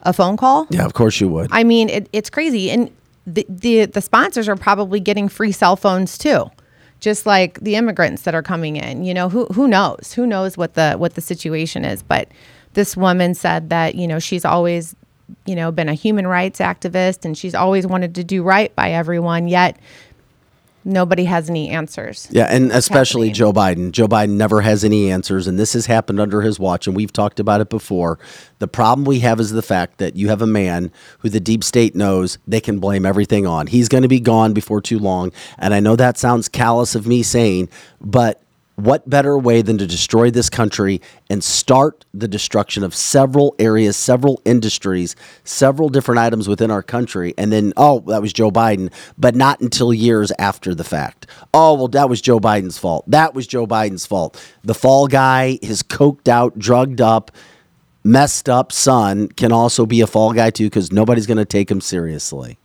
a phone call? Yeah, of course you would. I mean, it, it's crazy, and the, the the sponsors are probably getting free cell phones too, just like the immigrants that are coming in. You know, who who knows? Who knows what the what the situation is? But this woman said that you know she's always you know been a human rights activist and she's always wanted to do right by everyone. Yet nobody has any answers. Yeah, and especially. Joe Biden. Joe Biden never has any answers, and this has happened under his watch, and we've talked about it before. The problem we have is the fact that you have a man who the deep state knows they can blame everything on. He's going to be gone before too long, and I know that sounds callous of me saying, but what better way than to destroy this country and start the destruction of several areas, several industries, several different items within our country? And then, oh, that was Joe Biden, but not until years after the fact. Oh, well, that was Joe Biden's fault. That was Joe Biden's fault. The fall guy, his coked out, drugged up, messed up son can also be a fall guy too because nobody's going to take him seriously.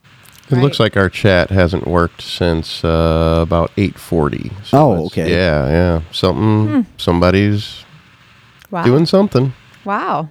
It Right. looks like our chat hasn't worked since uh, about eight forty. Oh, okay. Yeah, yeah. Something. Somebody's Wow. doing something. wow.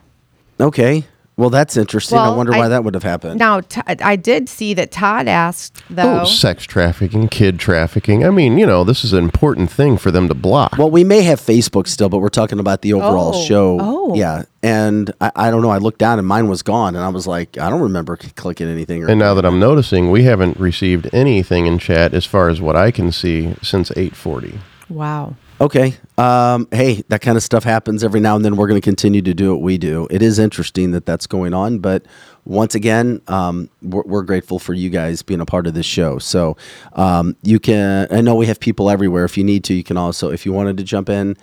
Okay. Well, that's interesting. I wonder why I- that would have happened. Now, t- I did see that Todd asked though. Oh, sex trafficking, kid trafficking. I mean, you know, this is an important thing for them to block. Well, we may have Facebook still, but we're talking about the overall Oh. show. Oh. Yeah. And I, I don't know. I looked down and mine was gone. And I was like, I don't remember c- clicking anything. Or and now that I'm noticing, we haven't received anything in chat as far as what I can see since 8:40. wow. Okay. Um, hey, that kind of stuff happens every now and then. We're going to continue to do what we do. It is interesting that that's going on, but once again, um, we're, we're grateful for you guys being a part of this show. So um, you can. I know we have people everywhere. If you need to, you can also. If you wanted to jump in,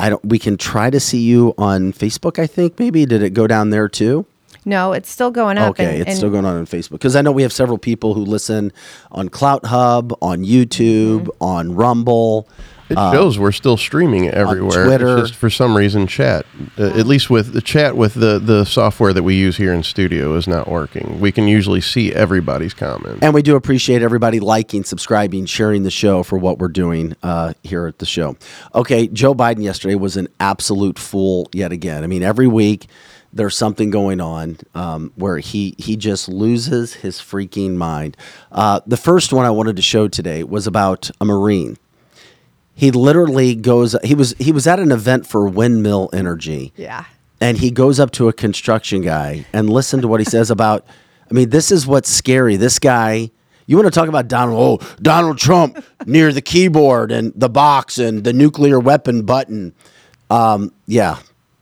I don't. We can try to see you on Facebook. I think maybe did it go down there too? No, it's still going up. Okay, and- it's and- still going on on Facebook because I know we have several people who listen on CloutHub, on YouTube, Mm-hmm. on Rumble. It shows we're still streaming everywhere. Twitter. It's just for some reason, chat, uh, at least with the chat with the the software that we use here in studio, is not working. We can usually see everybody's comments, And we do appreciate everybody liking, subscribing, sharing the show for what we're doing uh, here at the show. Okay, Joe Biden yesterday was an absolute fool yet again. I mean, every week there's something going on um, where he he just loses his freaking mind. Uh, the first one I wanted to show today was about a Marine. He literally goes. He was he was at an event for windmill energy Yeah. and he goes up to a construction guy and listen to what he says about I mean this is what's scary this guy you want to talk about Donald oh Donald Trump near the keyboard and the box and the nuclear weapon button um, yeah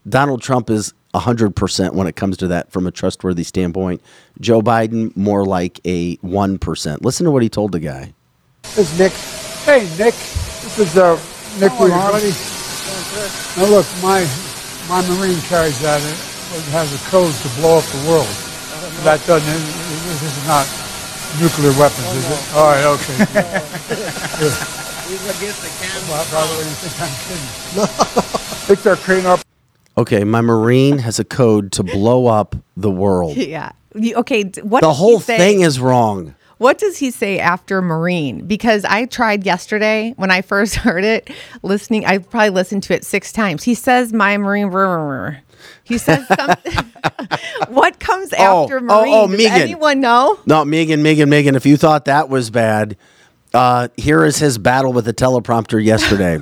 Donald Trump is 100% when it comes to that from a trustworthy standpoint. Joe Biden, more like a 1%. Listen to what he told the guy. This is Nick. Hey, Nick. This is uh, Nick How are you, Now look, my my Marine carries that. It has a code to blow up the world. That doesn't. This is not nuclear weapons, is it? All right. Okay. By, by the way, you think I'm kidding? think they're creating our Okay, my Marine has a code to blow up the world. Yeah. Okay. What The whole thing is wrong. What does he say after Marine? Because I tried yesterday when I first heard it, listening. I probably listened to it six times. He says, "My Marine." brr, brr." He says something. what comes Oh, after oh, Marine? oh, Does Megan. anyone know? No, Megan, Megan, Megan, if you thought that was bad, uh, here is his battle with the teleprompter yesterday.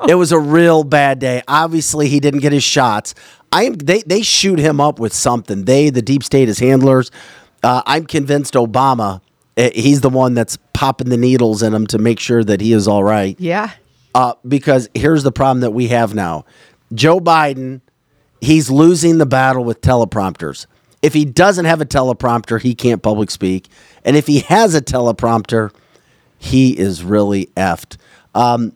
it was a real bad day. Obviously, he didn't get his shots. I am they they shoot him up with something. They, the deep state, is handlers. Uh, I'm convinced Obama, eh, he's the one that's popping the needles in him to make sure that he is all right. Yeah. Uh, because here's the problem that we have now Joe Biden, he's losing the battle with teleprompters. If he doesn't have a teleprompter, he can't public speak. And if he has a teleprompter, he is really effed. Um,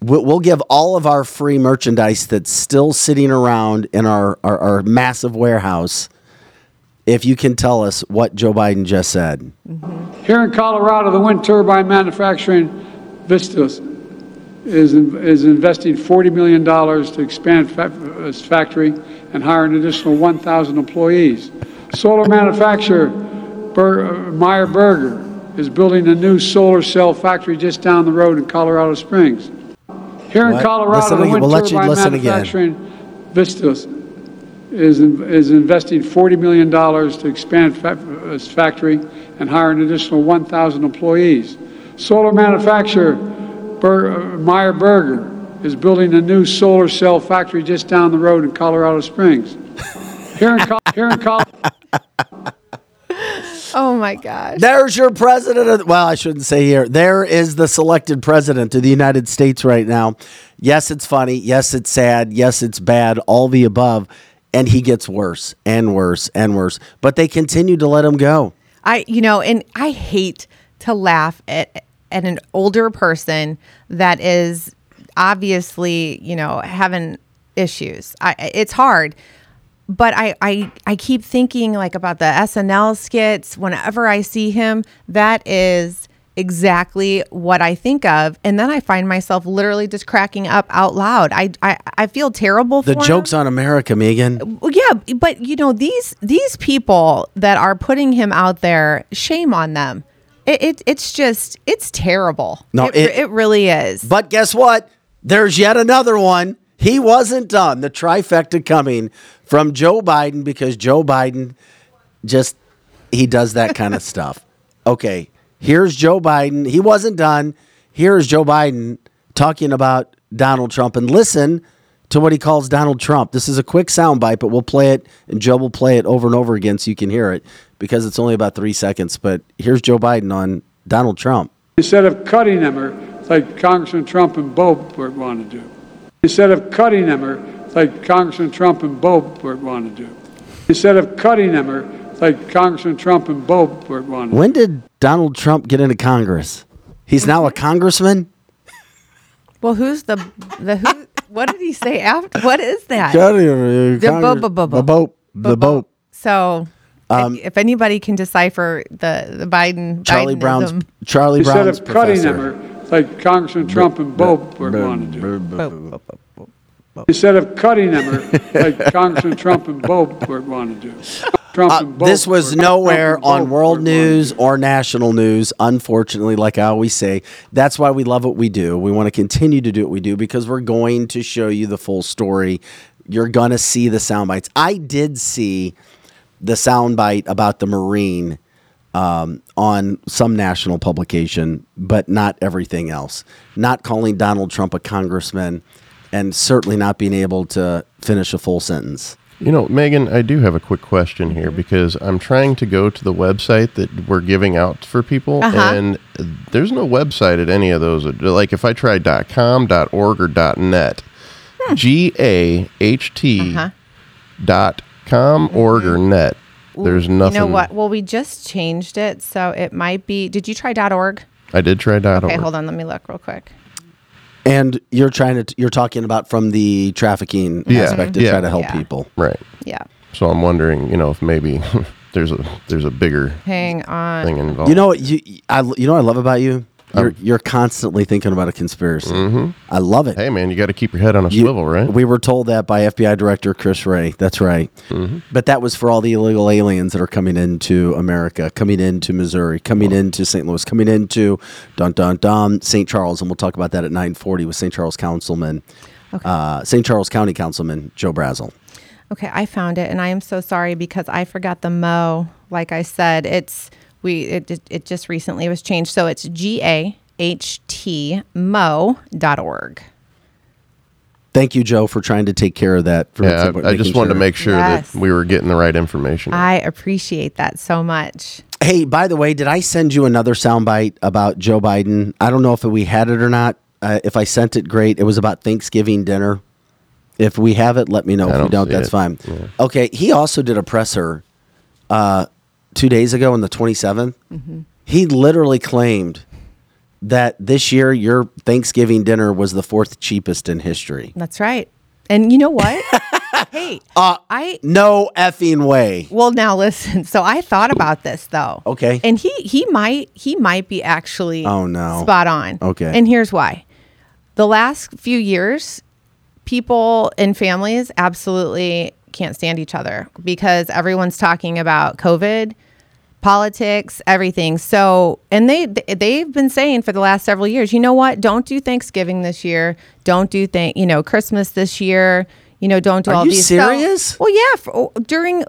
we'll, give all of our free merchandise that's still sitting around in our, our, our massive warehouse if you can tell us what Joe Biden just said. Here in Colorado, the wind turbine manufacturing Vestas is, is investing $40 million to expand fa- its factory and hire an additional 1,000 employees. Solar manufacturer Ber- uh, Meyer Burger is building a new solar cell factory just down the road in Colorado Springs. Here in What? Colorado, Listen the again. wind We'll let you turbine listen again. manufacturing Vestas is, is investing $40 million to expand fa- its factory and hire an additional 1,000 employees. Solar manufacturer Ber- uh, Meyer Burger is building a new solar cell factory just down the road in Colorado Springs. Here in, Col- here in Colorado. Oh my gosh. There's your president. Of, well, I shouldn't say here. There is the selected president of the United States right now. Yes, it's funny. Yes, it's sad. Yes, it's bad. All the above. And he gets worse and worse and worse. But they continue to let him go. I, you know, and I hate to laugh at at an older person that is obviously, you know, having issues. I, it's hard, but I, I, I keep thinking like about the SNL skits. Whenever I see him, that is exactly what I think of, and then I find myself literally just cracking up out loud. I, I, I feel terrible. The for him. joke's on America, Megan. Well, yeah, but you know these these people that are putting him out there, shame on them. It, it it's just it's terrible. No, it, it- it really is. But guess what? There's yet another one. He wasn't done. The trifecta coming from Joe Biden because Joe Biden just he does that kind of stuff. Okay, here's Joe Biden. He wasn't done. Here's Joe Biden talking about Donald Trump and listen to what he calls Donald Trump. This is a quick soundbite, but we'll play it and Joe will play it over and over again so you can hear it because it's only about three seconds. But here's Joe Biden on Donald Trump. Instead of cutting them, or like Congressman Trump and Bo want to do. Instead of cutting them, or like Congressman Trump and Bo want to do. Instead of cutting them, or like Congressman Trump and Bo want to do. When did Donald Trump get into Congress? He's now a congressman? well, who's the the who? what did he say after? What is that? The bo- bo- bo- bo- The boat. The boat. So. if- um, if anybody can decipher the the Biden Charlie Brown's Bidenism- Charlie Instead Brown's of cutting them, professor. or like Congressman Trump and Bob Bo want to do. Instead of cutting them, like Congressman Trump and Bob Bo want to do. Trump Uh, and Bo this was or nowhere Trump on world news or national news, unfortunately, like I always say. That's why we love what we do. We want to continue to do what we do because we're going to show you the full story. You're going to see the sound bites. I did see the sound bite about the Marine um, on some national publication, but not everything else. Not calling Donald Trump a congressman and certainly not being able to finish a full sentence. You know, Megan, I do have a quick question here because I'm trying to go to the website that we're giving out for people, Uh-huh. and there's no website at any of those. Like if I try .com, .org, or .net, G A H T dot com, org, or net. There's nothing. You know what? Well, we just changed it, so it might be. Did you try .org? I did try dot Okay, hold on. Let me look real quick. And you're trying to you're talking about from the trafficking Yeah. aspect to Yeah. try to help Yeah. people. Right. Yeah. So I'm wondering, you know, if maybe there's a there's a bigger Hang on. thing involved. You know what you I you know what I love about you? You're um, you're constantly thinking about a conspiracy. Mm-hmm. I love it. hey man, you got to keep your head on a You- swivel, right? We were told that by FBI Director Chris Wray. That's right. Mm-hmm. But that was for all the illegal aliens that are coming into America, coming into Missouri, coming into St. Louis, coming into dun dun dun St. Charles, and we'll talk about that at nine forty with St. Charles Councilman, uh, St. Charles County Councilman Joe Brazil. Okay, I found it, and I am so sorry because I forgot the mo. Like I said, it's we it it, it just recently was changed, so it's g a h t mo dot org. Thank you, Joe, for trying to take care of that. For yeah, I, I just making wanted to make sure Yes. that we were getting the right information. I appreciate that so much. Hey, by the way, did I send you another soundbite about Joe Biden? I don't know if we had it or not. Uh, if I sent it, great. It was about Thanksgiving dinner. If we have it, let me know. I if we don't don't, that's it. fine. Okay. He also did a presser uh, two days ago on the 27th. Mm-hmm. He literally claimed that this year your Thanksgiving dinner was the fourth cheapest in history. That's right. And you know what? hey, Uh, I No effing way. well now listen. So I thought about this though. Okay. And he he might he might be actually Oh, no. spot on. Okay. And here's why. The last few years, people and families absolutely can't stand each other because everyone's talking about COVID, politics, everything. So, and they they've been saying for the last several years, you know what? Don't do Thanksgiving this year. Don't do thank you know Christmas this year. You know, don't do Are all you these. So- serious? well, yeah. For, oh, during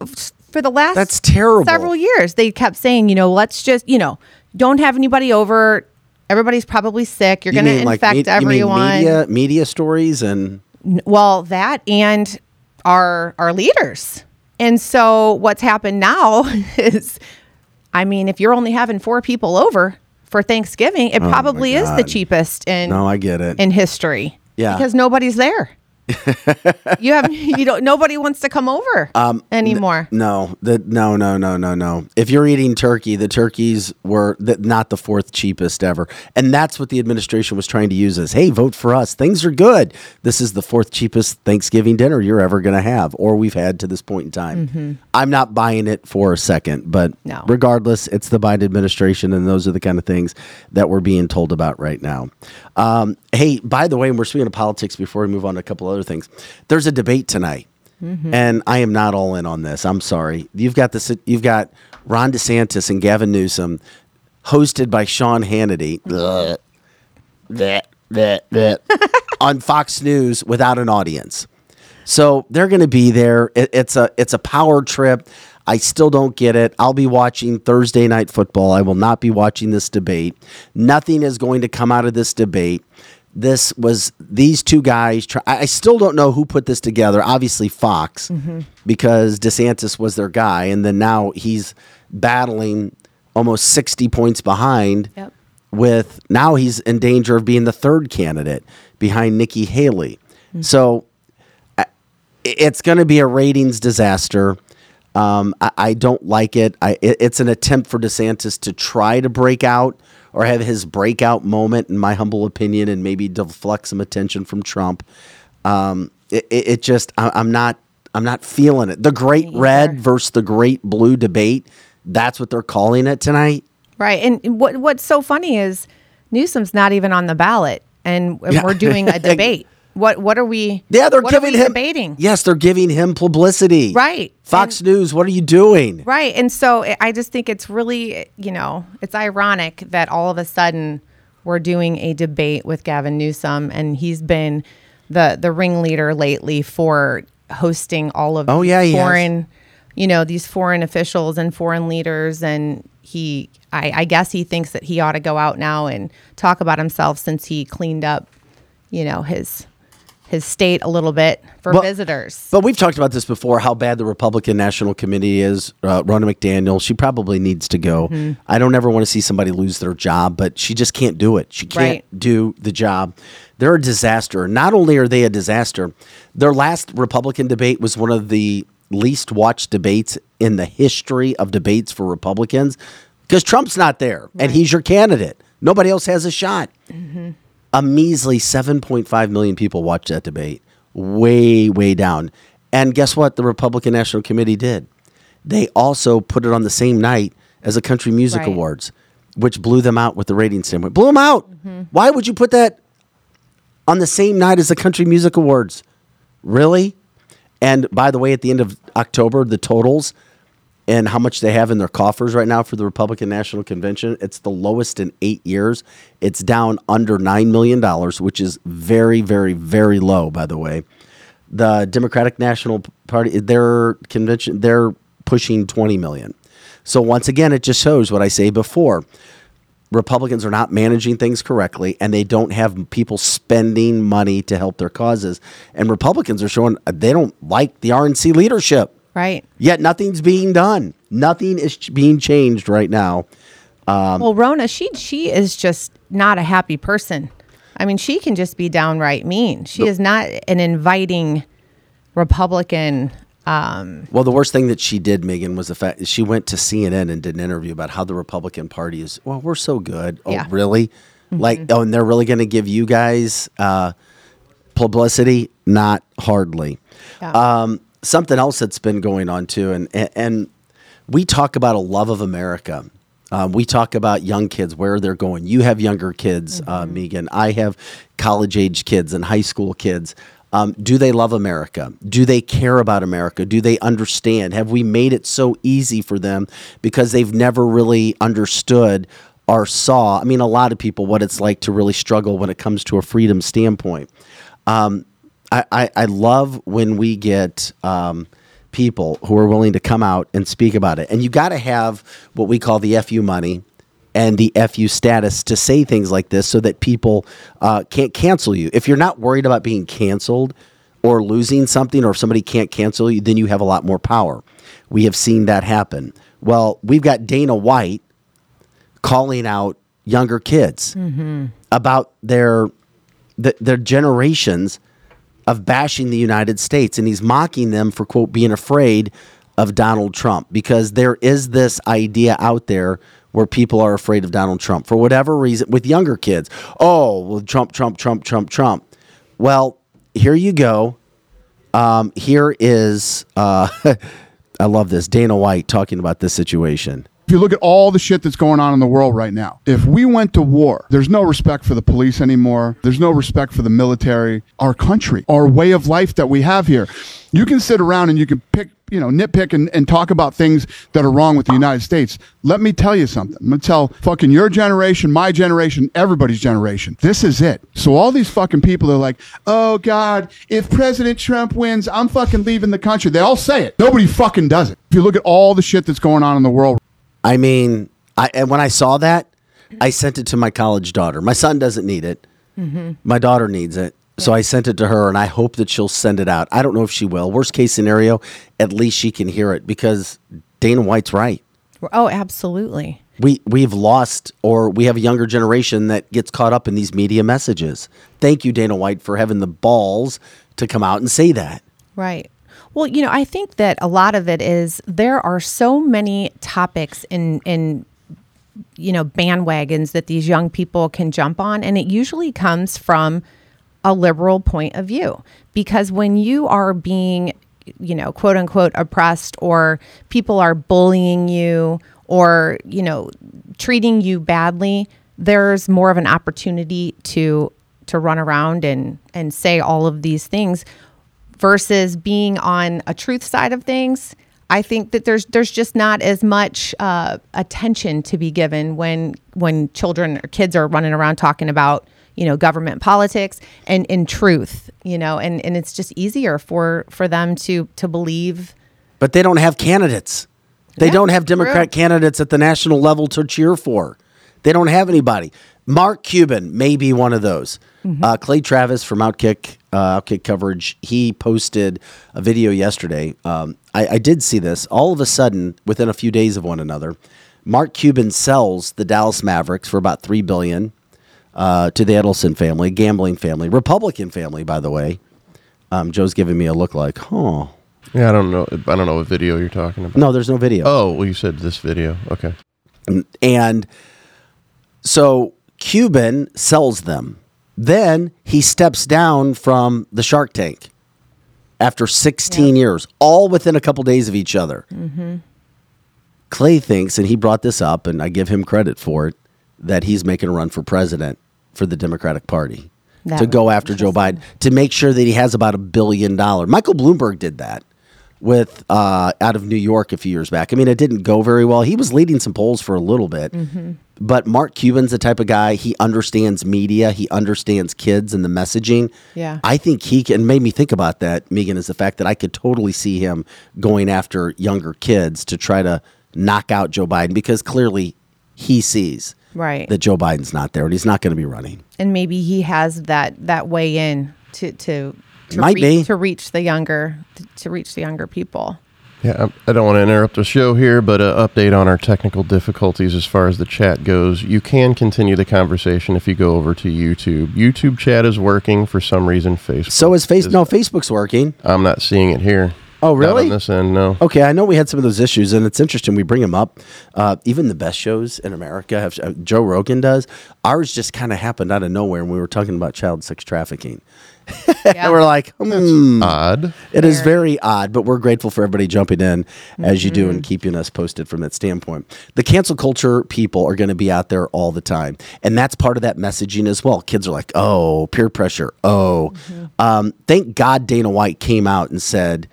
for the last That's terrible. several years, they kept saying, you know, let's just you know, don't have anybody over. Everybody's probably sick. You're You going to mean like infect me- you mean everyone. media, media stories and. Well, that and our our leaders. And so what's happened now is I mean, if you're only having four people over for Thanksgiving, it oh probably is the Oh cheapest in No, I get it. in history. Yeah. Because nobody's there. You have you don't nobody wants to come over Um, anymore. No, the no, no, no, no, no. If you're eating turkey, the turkeys were the, not the fourth cheapest ever, and that's what the administration was trying to use as, "Hey, vote for us. Things are good. This is the fourth cheapest Thanksgiving dinner you're ever going to have, or we've had to this point in time." I'm not buying it for a second, but No. regardless, it's the Biden administration, and those are the kind of things that we're being told about right now. Um, hey, by the way, and we're speaking of politics before we move on to a couple other things. There's a debate tonight, and I am not all in on this. I'm sorry. You've got this. You've got Ron DeSantis and Gavin Newsom, hosted by Sean Hannity. Bleh, bleh, bleh, on Fox News without an audience. So they're going to be there. It, it's a it's a power trip. I still don't get it. I'll be watching Thursday night football. I will not be watching this debate. Nothing is going to come out of this debate. This was these two guys. Try, I still don't know who put this together. Obviously Fox, mm-hmm. because DeSantis was their guy, and then now he's battling almost sixty points behind Yep. with now he's in danger of being the third candidate behind Nikki Haley. Mm-hmm. So it's going to be a ratings disaster. Um, I, I don't like it. I, it. It's an attempt for DeSantis to try to break out or have his breakout moment, in my humble opinion, and maybe deflect some attention from Trump. Um, it, it, just, I, I'm not, I'm not feeling it. The Great Red versus the Great Blue debate. That's what they're calling it tonight. Right. And what what's so funny is Newsom's not even on the ballot and, and Yeah. we're doing a debate. What what are we Yeah, they're giving him debating? Yes, they're giving him publicity. Right. Fox And- News, what are you doing? Right. And so I- I just think it's really, eh, you know, it's ironic that all of a sudden we're doing a debate with Gavin Newsom and he's been the the ringleader lately for hosting all of Oh, these yeah, foreign, you know, these foreign officials and foreign leaders and he I, I guess he thinks that he ought to go out now and talk about himself since he cleaned up, you know, his his state a little bit for Well, visitors. But we've talked about this before how bad the Republican National Committee is. Uh, Ronna McDaniel, she probably needs to go. Mm-hmm. I don't ever want to see somebody lose their job, but she just can't do it. She can't Right. do the job. They're a disaster. Not only are they a disaster, their last Republican debate was one of the least watched debates in the history of debates for Republicans because Trump's not there and he's your candidate. Nobody else has a shot. A measly 7.5 million people watched that debate, way, way down. And guess what? The Republican National Committee did. They also put it on the same night as the Country Music Right. Awards, which blew them out with the rating standpoint. Blew them out. Mm-hmm. Why would you put that on the same night as the Country Music Awards? Really? And by the way, at the end of October, the totals and how much they have in their coffers right now for the Republican National Convention, it's the lowest in eight years. It's down under $9 million, which is very, very, very low, by the way. The Democratic National Party, their convention, they're pushing 20 million. So once again, it just shows what I say before. Republicans are not managing things correctly and they don't have people spending money to help their causes. And Republicans are showing they don't like the RNC leadership. Right. Yet nothing's being done. Nothing is ch- being changed right now. Um, well, Rona, she she is just not a happy person. I mean, she can just be downright mean. She is not an inviting Republican. Um, Well, the worst thing that she did, Megan, was the fact that she went to CNN and did an interview about how the Republican Party is. Well, we're so good. Oh, Yeah. really? Like, oh, and they're really going to give you guys uh, publicity? Not hardly. Yeah. Um, something else that's been going on too, and and, and we talk about a love of America. Um, we talk about young kids where they're going. You have younger kids, uh, Megan. I have college age kids and high school kids. Um, do they love America? Do they care about America? Do they understand? Have we made it so easy for them because they've never really understood or saw? I mean, a lot of people what it's like to really struggle when it comes to a freedom standpoint. Um, I, I, I love when we get um, people who are willing to come out and speak about it. And you got to have what we call the FU money and the FU status to say things like this so that people uh, can't cancel you. If you're not worried about being canceled or losing something or if somebody can't cancel you, then you have a lot more power. We have seen that happen. Well, we've got Dana White calling out younger kids about their th- their generations of bashing the United States, and he's mocking them for quote being afraid of Donald Trump because there is this idea out there where people are afraid of Donald Trump for whatever reason with younger kids. Oh, well, Trump, Trump, Trump, Trump, Trump. Well, here you go. Um, here is uh, I love this Dana White talking about this situation. If you look at all the shit that's going on in the world right now, if we went to war, there's no respect for the police anymore. There's no respect for the military, our country, our way of life that we have here. You can sit around and you can pick, you know, nitpick and, and talk about things that are wrong with the United States. Let me tell you something. I'm going to tell fucking your generation, my generation, everybody's generation. This is it. So all these fucking people are like, oh God, if President Trump wins, I'm fucking leaving the country. They all say it. Nobody fucking does it. If you look at all the shit that's going on in the world I mean, I and when I saw that, I sent it to my college daughter. My son doesn't need it. Mm-hmm. My daughter needs it. So I sent it to her and I hope that she'll send it out. I don't know if she will. Worst case scenario, at least she can hear it because Dana White's right. oh, absolutely. We we've lost or we have a younger generation that gets caught up in these media messages. Thank you Dana White for having the balls to come out and say that. Right. Well, you know, I think that a lot of it is there are so many topics in in you know bandwagons that these young people can jump on and it usually comes from a liberal point of view. Because when you are being you know quote unquote oppressed or people are bullying you or you know treating you badly there's more of an opportunity to to run around and and say all of these things versus being on a truth side of things i think that there's there's just not as much uh, attention to be given when when children or kids are running around talking about you know government politics and in truth you know and and it's just easier for for them to to believe But they don't have candidates. They Yeah, don't have Democrat true. candidates at the national level to cheer for. They don't have anybody. Mark Cuban may be one of those. Mm-hmm. Uh, Clay Travis from Outkick, uh, Outkick coverage, he posted a video yesterday. Um, I, I did see this. All of a sudden, within a few days of one another, Mark Cuban sells the Dallas Mavericks for about three billion uh, to the Adelson family, gambling family, Republican family, by the way. Um, Joe's giving me a look like, huh. Yeah, I don't know. I don't know what video you're talking about. No, there's no video. Oh, well, you said this video. Okay. And so Cuban sells them. Then he steps down from the Shark Tank after 16 years, all within a couple days of each other. Clay thinks, and he brought this up, and I give him credit for it, that he's making a run for president for the Democratic Party That to go after Joe Biden to make sure that he has about a billion dollars. Michael Bloomberg did that with uh, out of New York a few years back. I mean, it didn't go very well. He was leading some polls for a little bit, Mm-hmm. But Mark Cuban's the type of guy. He understands media. He understands kids and the messaging. Yeah. I think he can. Made me think about that. Megan is the fact that I could totally see him going after younger kids to try to knock out Joe Biden because clearly he sees Right. that Joe Biden's not there and he's not going to be running. and maybe he has that that way in to to to, Might reach, be. to reach the younger to, to reach the younger people. Yeah, I don't want to interrupt the show here, but an update on our technical difficulties as far as the chat goes. You can continue the conversation if you go over to YouTube. YouTube chat is working for some reason. Facebook. So is face no Facebook's working. I'm not seeing it here. Oh, Not really? on this end, no. Okay, I know we had some of those issues, and it's interesting. We bring them up. Uh, even the best shows in America have uh, Joe Rogan does. Ours just kind of happened out of nowhere, and we were talking about child sex trafficking. and we're like, hmm. Odd. It is very odd, but we're grateful for everybody jumping in as you do and keeping us posted from that standpoint. The cancel culture people are going to be out there all the time. And that's part of that messaging as well. Kids are like, oh, peer pressure. Oh. Um, thank God Dana White came out and said,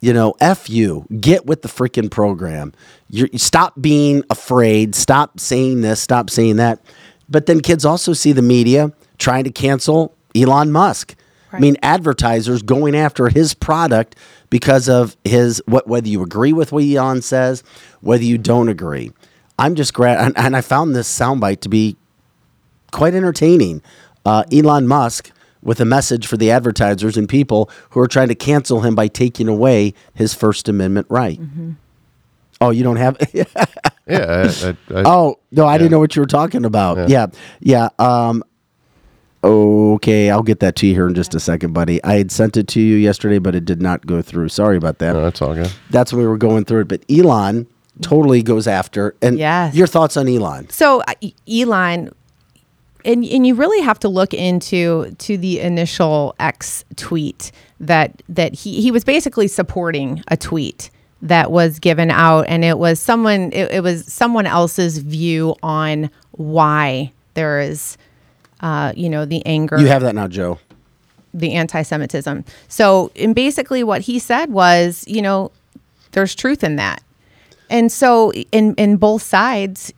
you know, F you, get with the freaking program. You're, you stop being afraid, stop saying this, stop saying that. But then kids also see the media trying to cancel Elon Musk. I mean, advertisers going after his product because of his what whether you agree with what Elon says, whether you don't agree. I'm just glad, and, and I found this soundbite to be quite entertaining. Uh, Elon Musk with a message for the advertisers and people who are trying to cancel him by taking away his First Amendment right. Oh, you don't have? Yeah. I, I, I, oh no, I Yeah. didn't know what you were talking about. Yeah, yeah. Um, okay, I'll get that to you here in just a second, buddy. I had sent it to you yesterday, but it did not go through. Sorry about that. no, that's all good. That's when we were going through it. But Elon totally goes after. And Yes. your thoughts on Elon? So uh, Elon, and and you really have to look into to the initial X tweet that that he he was basically supporting a tweet that was given out, and it was someone it, it was someone else's view on why there is, uh, you know, the anger You have that now, Joe. the anti-Semitism. So, and basically, what he said was, you know, there's truth in that, and so in in both sides,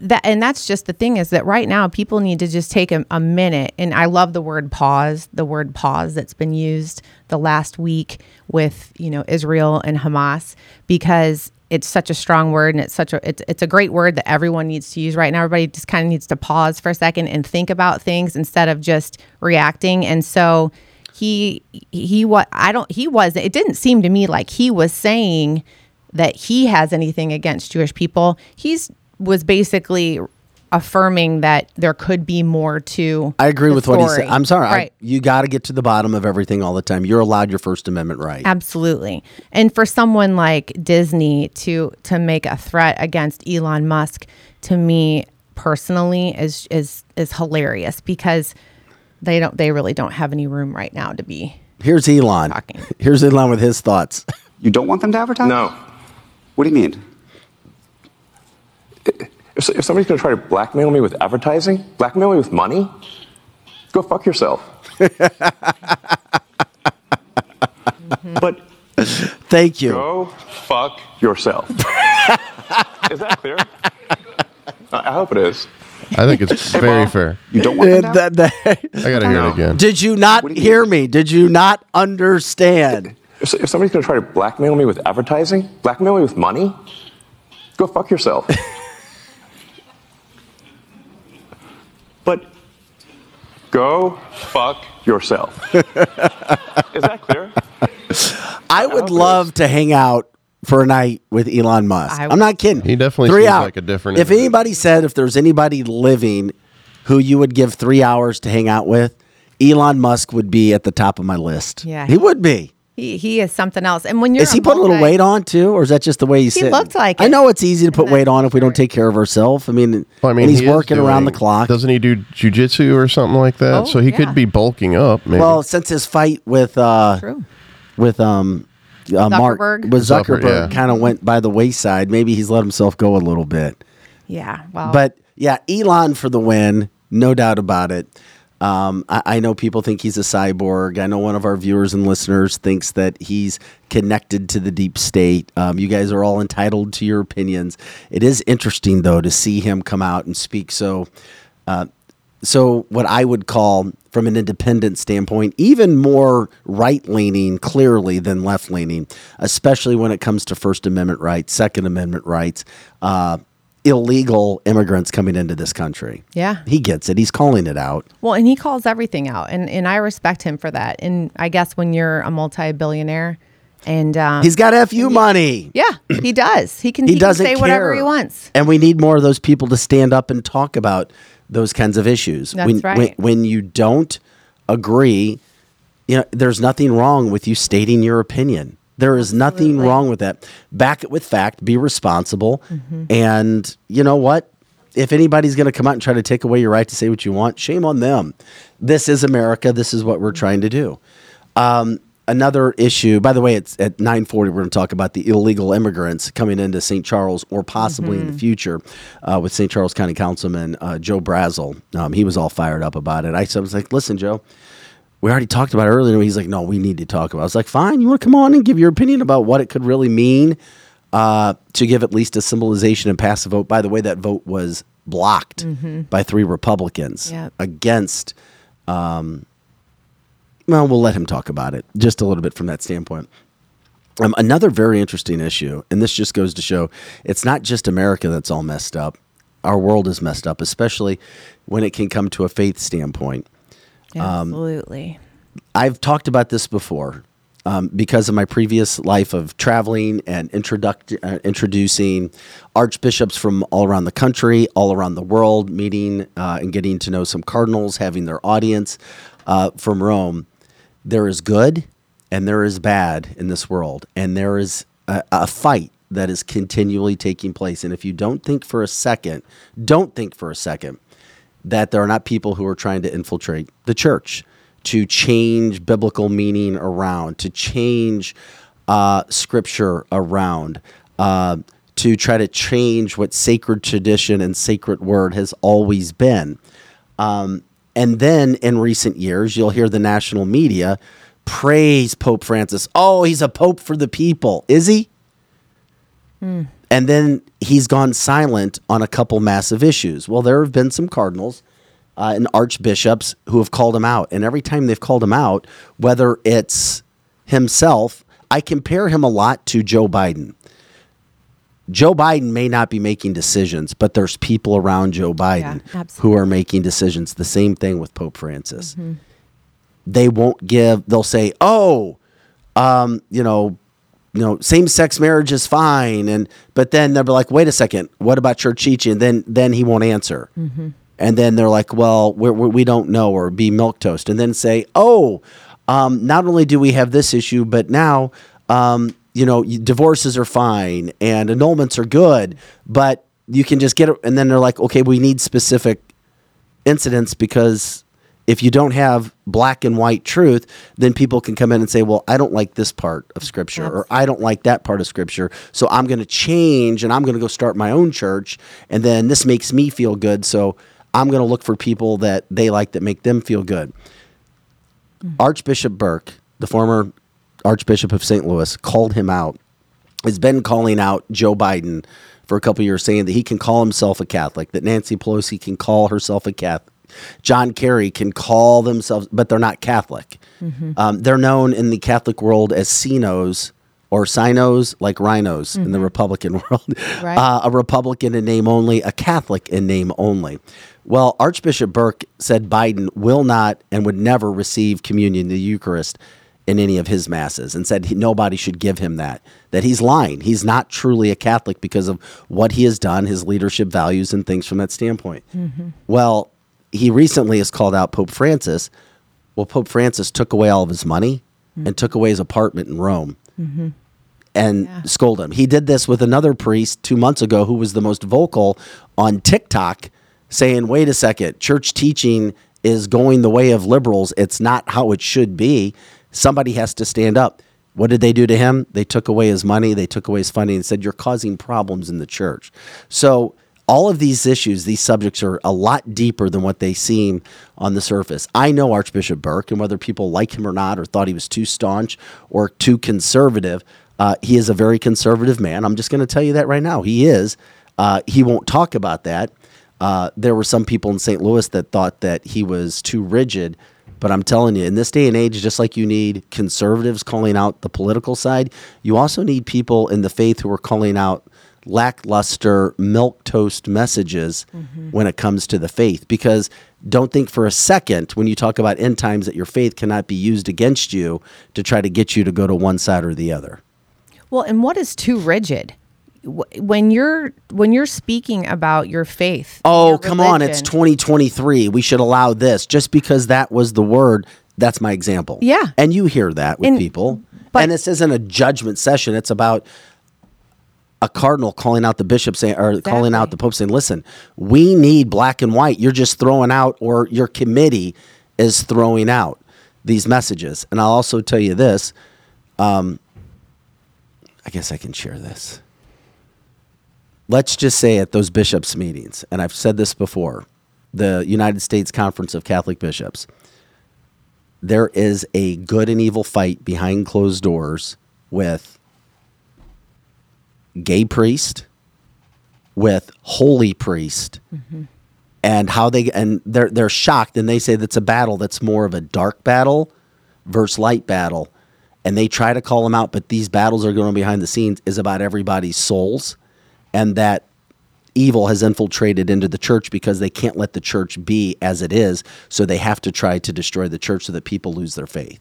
that and that's just the thing is that right now people need to just take a, a minute, and I love the word pause, the word pause that's been used the last week with you know Israel and Hamas because it's such a strong word and it's such a it's, it's a great word that everyone needs to use right now. Everybody just kind of needs to pause for a second and think about things instead of just reacting. And so he he what i don't he was it didn't seem to me like he was saying that he has anything against jewish people. He's was basically affirming that there could be more to I agree the with what he said. I'm sorry. I- you got to get to the bottom of everything all the time. You're allowed your First Amendment right. Absolutely. And for someone like Disney to to make a threat against Elon Musk to me personally is is is hilarious because they don't they really don't have any room right now to be Here's Elon. Talking. Here's Elon with his thoughts. You don't want them to advertise? No. What do you mean? If, if somebody's going to try to blackmail me with advertising, blackmail me with money, go fuck yourself. but Thank you. go fuck yourself. is that clear? I I hope it is. I think it's very fair. You don't want them to Uh, that- that- I got to hear it again. did you not you hear mean? me? Did you not understand? If, if somebody's going to try to blackmail me with advertising, blackmail me with money, go fuck yourself. but go fuck yourself. is that clear? I would hope it love to hang out for a night with Elon Musk. I- I'm not kidding. He definitely three seems hours. like a different If individual. anybody said if there's anybody living who you would give three hours to hang out with, Elon Musk would be at the top of my list. Yeah. he would be. He he is something else. And when you're Is he put a little multi- weight on too, or is that just the way he's He sitting? looked like I it. know it's easy to put weight on if we don't take care of ourselves. I mean, Well, I mean, he's he is working around the clock. Doesn't he do jujitsu or something like that? Oh, so he yeah. could be bulking up. Maybe. Well, since his fight with uh, True. with um, uh, Mark Zuckerberg. with Zucker, Zuckerberg, yeah. kind of went by the wayside. Maybe he's let himself go a little bit. Yeah. Well, But yeah, Elon for the win, no doubt about it. Um, I, I know people think he's a cyborg. I know one of our viewers and listeners thinks that he's connected to the deep state. Um, you guys are all entitled to your opinions. It is interesting though to see him come out and speak so. Uh, so what I would call, from an independent standpoint, even more right leaning clearly than left leaning, especially when it comes to First Amendment rights, Second Amendment rights, uh, illegal immigrants coming into this country. Yeah. he gets it. He's calling it out. well, and he calls everything out, and and I respect him for that. And I guess when you're a multi-billionaire, and um, He's got fu money. yeah, he does. He can He he, doesn't say whatever he wants. And we need more of those people to stand up and talk about those kinds of issues. That's when, right. when, when you don't agree, you know, there's nothing wrong with you stating your opinion. There is nothing wrong with that. Back it with fact, be responsible. Mm-hmm. And you know what? If anybody's going to come out and try to take away your right to say what you want, shame on them. This is America. This is what we're trying to do. Um, another issue, by the way, it's at 940, we're going to talk about the illegal immigrants coming into St. Charles or possibly in the future uh, with St. Charles County Councilman uh, Joe Brazil. Um, he was all fired up about it. I was like, listen, Joe, we already talked about it earlier. He's like, no, we need to talk about it. I was like, fine, you want to come on and give your opinion about what it could really mean uh, to give at least a symbolization and pass a vote. By the way, that vote was blocked by three Republicans Yep. against um, well, we'll let him talk about it just a little bit from that standpoint. Um, another very interesting issue, and this just goes to show it's not just America that's all messed up. Our world is messed up, especially when it can come to a faith standpoint. Um, Absolutely. I've talked about this before um, because of my previous life of traveling and introduct- uh, introducing archbishops from all around the country, all around the world, meeting uh, and getting to know some cardinals, having their audience uh, from Rome. There is good and there is bad in this world, and there is a, a fight that is continually taking place. And if you don't think for a second, don't think for a second that there are not people who are trying to infiltrate the church to change biblical meaning around, to change uh, scripture around, uh, to try to change what sacred tradition and sacred word has always been. Um, and then in recent years, you'll hear the national media praise Pope Francis. Oh, he's a pope for the people. Is he? And then he's gone silent on a couple massive issues. Well, there have been some cardinals uh, and archbishops who have called him out. And every time they've called him out, whether it's himself, I compare him a lot to Joe Biden. Joe Biden may not be making decisions, but there's people around Joe Biden who are making decisions. The same thing with Pope Francis. They won't give, they'll say, oh, um, you know, you know, same sex marriage is fine, and but then they'll be like, wait a second, what about Churchichi? And then then he won't answer, and then they're like, well, we're, we're, we don't know, or be milk toast, and then say, oh, um, not only do we have this issue, but now, um, you know, divorces are fine and annulments are good, but you can just get it, and then they're like, okay, we need specific incidents because if you don't have black and white truth, then people can come in and say, "Well, I don't like this part of scripture or I don't like that part of scripture, so I'm going to change and I'm going to go start my own church and then this makes me feel good, so I'm going to look for people that they like that make them feel good." Mm. Archbishop Burke, the former Archbishop of St. Louis, called him out has been calling out Joe Biden for a couple years, saying that he can call himself a Catholic, that Nancy Pelosi can call herself a Catholic, John Kerry can call themselves, but they're not Catholic. Um, they're known in the Catholic world as CINOs or CINOs, like RINOs in the Republican world. Right. Uh, a Republican in name only, a Catholic in name only. Well, Archbishop Burke said Biden will not and would never receive communion, the Eucharist, in any of his masses and said he, nobody should give him that. That he's lying. He's not truly a Catholic because of what he has done, his leadership values, and things from that standpoint. Well, he recently has called out Pope Francis. Well, Pope Francis took away all of his money hmm. and took away his apartment in Rome mm-hmm. and scolded him. He did this with another priest two months ago who was the most vocal on TikTok, saying, wait a second, church teaching is going the way of liberals. It's not how it should be. Somebody has to stand up. What did they do to him? They took away his money, they took away his funding, and said, You're causing problems in the church. So, all of these issues, these subjects are a lot deeper than what they seem on the surface. I know Archbishop Burke, and whether people like him or not, or thought he was too staunch or too conservative, uh, he is a very conservative man. I'm just going to tell you that right now. He is. Uh, he won't talk about that. Uh, there were some people in St. Louis that thought that he was too rigid. But I'm telling you, in this day and age, just like you need conservatives calling out the political side, you also need people in the faith who are calling out lackluster milk toast messages mm-hmm. when it comes to the faith. Because don't think for a second when you talk about end times that your faith cannot be used against you to try to get you to go to one side or the other. Well, and what is too rigid? When you're when you're speaking about your faith. Oh, your come on, it's 2023. We should allow this just because that was the word. That's my example. Yeah. And you hear that with And- people. but- and this isn't a judgment session. It's about a cardinal calling out the bishop saying or calling out the pope saying, "Listen, we need black and white. You're just throwing out or your committee is throwing out these messages." And I'll also tell you this, um I guess I can share this let's just say at those bishops' meetings, and I've said this before, the United States Conference of Catholic Bishops, there is a good and evil fight behind closed doors with gay priest, with holy priest, mm-hmm. and how they and they're they're shocked and they say that's a battle that's more of a dark battle versus light battle. And they try to call them out, but these battles are going on behind the scenes is about everybody's souls and that evil has infiltrated into the church because they can't let the church be as it is. So they have to try to destroy the church so that people lose their faith.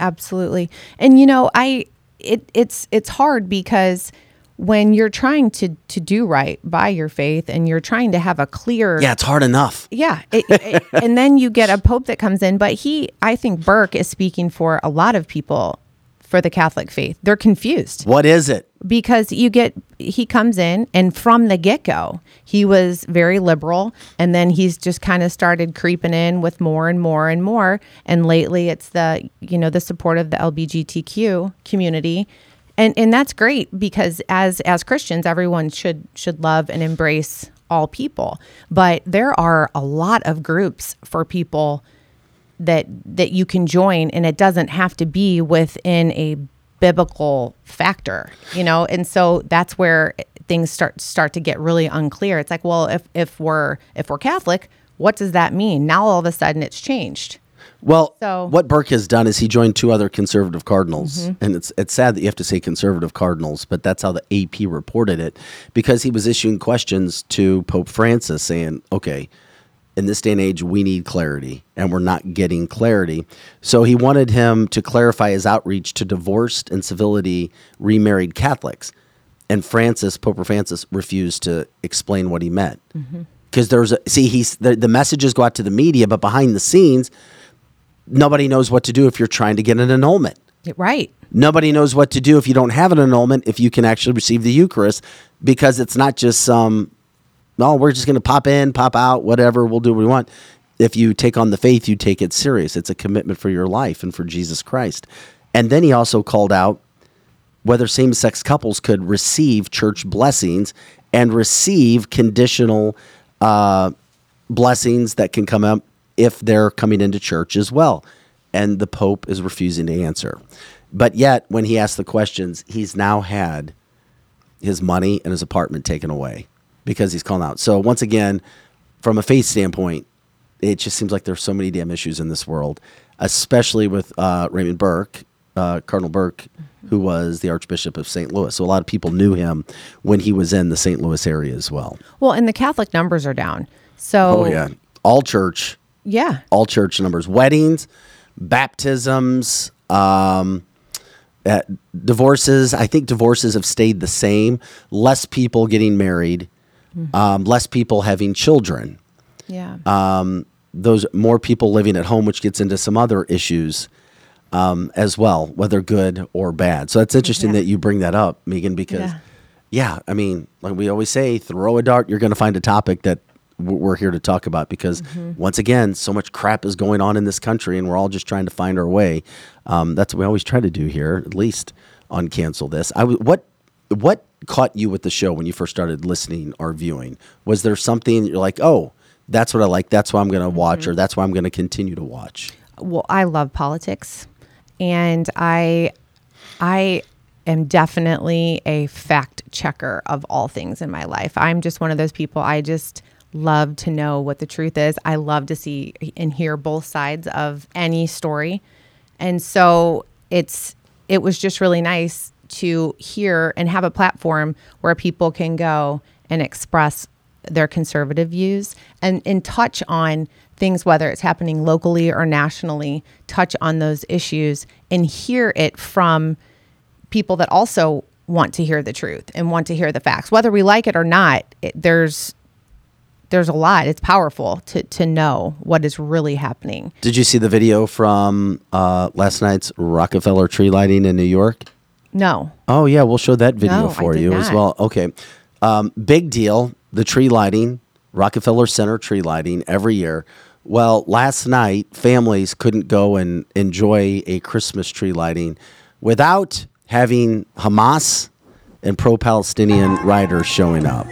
Absolutely. And you know, I it it's it's hard because when you're trying to to do right by your faith and you're trying to have a clear Yeah, it's hard enough. yeah it, it- and then you get a pope that comes in but he i think burke is speaking for a lot of people for the catholic faith they're confused What is it? because you get he comes in and from the get-go he was very liberal and then he's just kind of started creeping in with more and more and more and lately it's the you know the support of the lbgtq community and and that's great because as as christians everyone should should love and embrace all people. But there are a lot of groups for people that that you can join and it doesn't have to be within a biblical factor you know? And so that's where things start start to get really unclear. It's like well if if we're if we're catholic what does that mean? Now all of a sudden it's changed Well, So- what Burke has done is he joined two other conservative cardinals, mm-hmm. and it's it's sad that you have to say conservative cardinals, but that's how the AP reported it because he was issuing questions to Pope Francis saying, "Okay, in this day and age, we need clarity, and we're not getting clarity." So he wanted him to clarify his outreach to divorced and civility remarried Catholics, and Francis, Pope Francis, refused to explain what he meant. Mm-hmm. Because there's a see he's the, the messages go out to the media, but behind the scenes nobody knows what to do if you're trying to get an annulment. right Nobody knows what to do if you don't have an annulment, if you can actually receive the Eucharist, because it's not just some, no, we're just going to pop in, pop out, whatever, we'll do what we want. If you take on the faith, you take it serious. It's a commitment for your life and for Jesus Christ. And then he also called out whether same sex couples could receive church blessings and receive conditional uh, blessings that can come up if they're coming into church as well. And the Pope is refusing to answer. But yet, when he asked the questions, he's now had his money and his apartment taken away because he's calling out. So, once again, from a faith standpoint, it just seems like there's so many damn issues in this world, especially with uh, Raymond Burke, uh, Cardinal Burke, who was the Archbishop of St. Louis. So a lot of people knew him when he was in the St. Louis area as well. well and the catholic numbers are down so Oh, yeah, all church, yeah all church numbers, weddings, baptisms, um, uh, divorces. I think divorces have stayed the same. Less people getting married, um, less people having children. yeah Um, those more people living at home, which gets into some other issues. um, as well, whether good or bad. So that's interesting Yeah. that you bring that up, Megan, because Yeah. yeah, I mean, like we always say, throw a dart, you're going to find a topic that we're here to talk about because once again, so much crap is going on in this country and we're all just trying to find our way. Um, that's what we always try to do here, at least on cancel this. I w- what what caught you with the show when you first started listening or viewing? Was there something you're like, oh, that's what I like. That's why I'm going to watch, or that's why I'm going to continue to watch. well, I love politics, and I, I am definitely a fact checker of all things in my life. I'm just one of those people. I just love to know what the truth is. I love to see and hear both sides of any story, and so it's it was just really nice to hear and have a platform where people can go and express their conservative views and, and touch on things, whether it's happening locally or nationally, touch on those issues and hear it from people that also want to hear the truth and want to hear the facts. Whether we like it or not, it, there's there's a lot. It's powerful to to know what is really happening. Did you see the video from uh, last night's Rockefeller tree lighting in New York? No. Oh yeah, we'll show that video No, for you as well. Okay, um, big deal. The tree lighting, Rockefeller Center tree lighting every year. Well, last night families couldn't go and enjoy a Christmas tree lighting without having Hamas and pro-Palestinian riders showing up.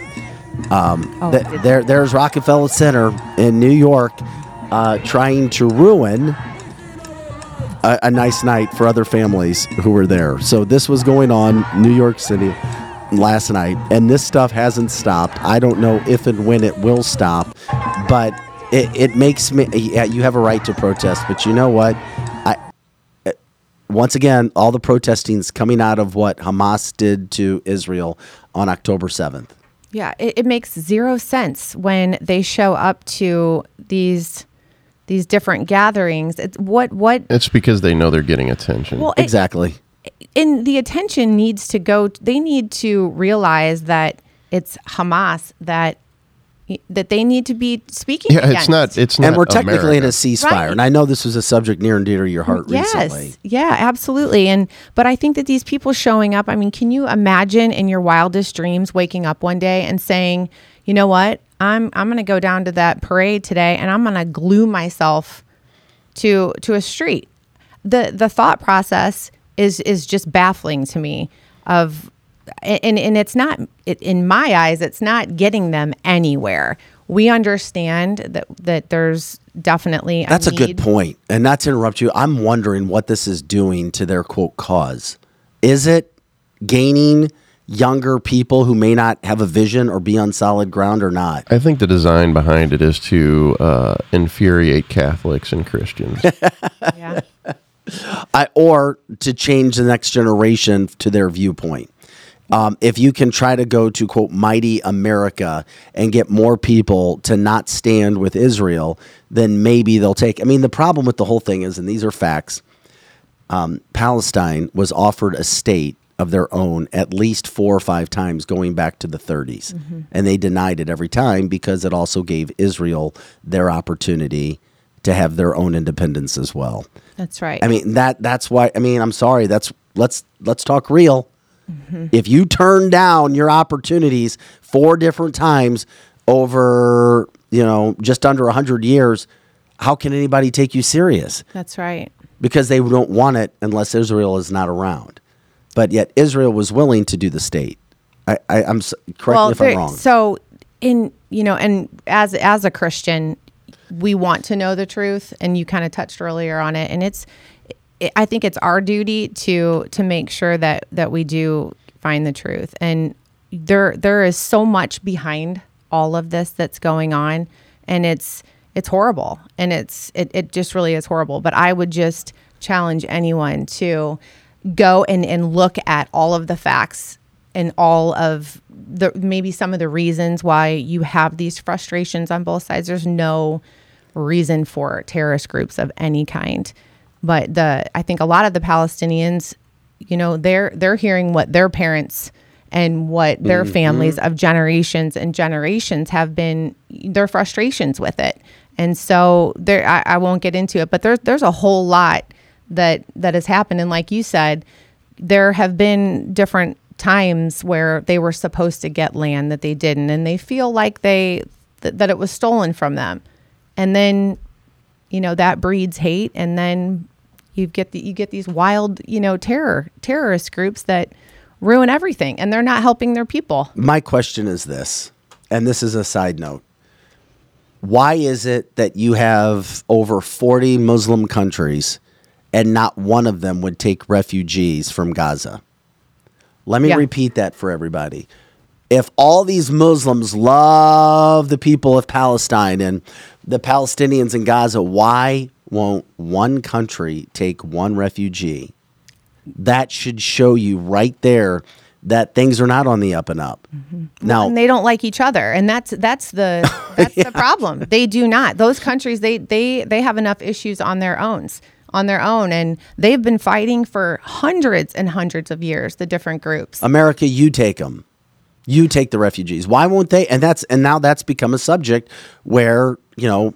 Um, Oh, th- there, there's Rockefeller Center in New York, uh, trying to ruin a, a nice night for other families who were there. So this was going on New York City last night, and this stuff hasn't stopped. I don't know if and when it will stop, but it, it makes me. Yeah, you have a right to protest, but you know what? I uh, once again, all the protesting's coming out of what Hamas did to Israel on October seventh. Yeah, it, it makes zero sense when they show up to these these different gatherings. It's what what It's because they know they're getting attention. well it- Exactly. and the attention needs to go they need to realize that it's Hamas that that they need to be speaking yeah, it's not. It's not. and we're technically in a ceasefire, Right. and I know this was a subject near and dear to your heart recently. Yes. Yeah, absolutely. And but I think that these people showing up, I mean, can you imagine in your wildest dreams waking up one day and saying, "You know what? I'm I'm going to go down to that parade today and I'm going to glue myself to to a street." The the thought process is is just baffling to me of and and it's not it, in my eyes it's not getting them anywhere. We understand that that there's definitely a That's a good point. And not to interrupt you, I'm wondering what this is doing to their quote cause. Is it gaining younger people who may not have a vision or be on solid ground or not? I think the design behind it is to uh, infuriate Catholics and Christians. Yeah. I, or to change the next generation to their viewpoint. Um, if you can try to go to quote mighty America and get more people to not stand with Israel, then maybe they'll take. I mean, the problem with the whole thing is, and these are facts. Um, Palestine was offered a state of their own at least four or five times going back to the 30s, and they denied it every time because it also gave Israel their opportunity to have their own independence as well. That's right. I mean that that's why I mean I'm sorry that's let's let's talk real. Mm-hmm. If you turn down your opportunities four different times over, you know, just under 100 years, how can anybody take you serious? That's right. Because they don't want it unless Israel is not around. But yet Israel was willing to do the state. I, I I'm s- correct me if I'm wrong. So, in you know, and as as a Christian, we want to know the truth, and you kind of touched earlier on it, and it's. I think it's our duty to to make sure that that we do find the truth, and there there is so much behind all of this that's going on, and it's it's horrible, and it's it, it just really is horrible. But I would just challenge anyone to go and and look at all of the facts and all of the maybe some of the reasons why you have these frustrations on both sides. There's no reason for terrorist groups of any kind. But the I think a lot of the Palestinians, you know, they're they're hearing what their parents and what their mm-hmm. families of generations and generations have been their frustrations with it. And so there I, I won't get into it, but there's there's a whole lot that that has happened. And like you said, there have been different times where they were supposed to get land that they didn't, and they feel like they th- that it was stolen from them, and then you know that breeds hate, and then you get the, you get these wild you know terror terrorist groups that ruin everything, and they're not helping their people. My question is this, and this is a side note. Why is it that you have over 40 Muslim countries and not one of them would take refugees from Gaza? Let me Yeah. repeat that for everybody. If all these Muslims love the people of Palestine and the Palestinians in Gaza, why won't one country take one refugee? That should show you right there that things are not on the up and up. Mm-hmm. Now, and they don't like each other and that's that's the that's the problem they do not those countries they they they have enough issues on their own on their own and they've been fighting for hundreds and hundreds of years the different groups America, you take them. You take the refugees. Why won't they? And that's and now that's become a subject where you know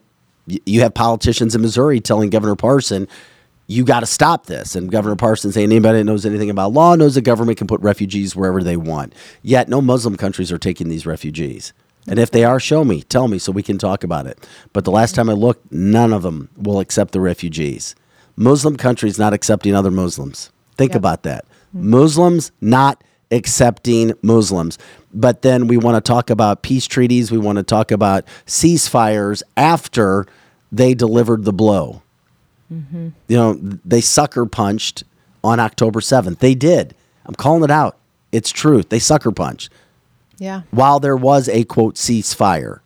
you have politicians in Missouri telling Governor Parson, "You got to stop this." And Governor Parson saying, "Anybody that knows anything about law knows the government can put refugees wherever they want." Yet no Muslim countries are taking these refugees. And if they are, show me, tell me, so we can talk about it. But the last time I looked, none of them will accept the refugees. Muslim countries not accepting other Muslims. Think about that. Muslims not accepting Muslims. But then we want to talk about peace treaties. We want to talk about ceasefires after they delivered the blow. You know, they sucker punched on October 7th. They did. I'm calling it out. It's truth. They sucker punched yeah while there was a quote ceasefire.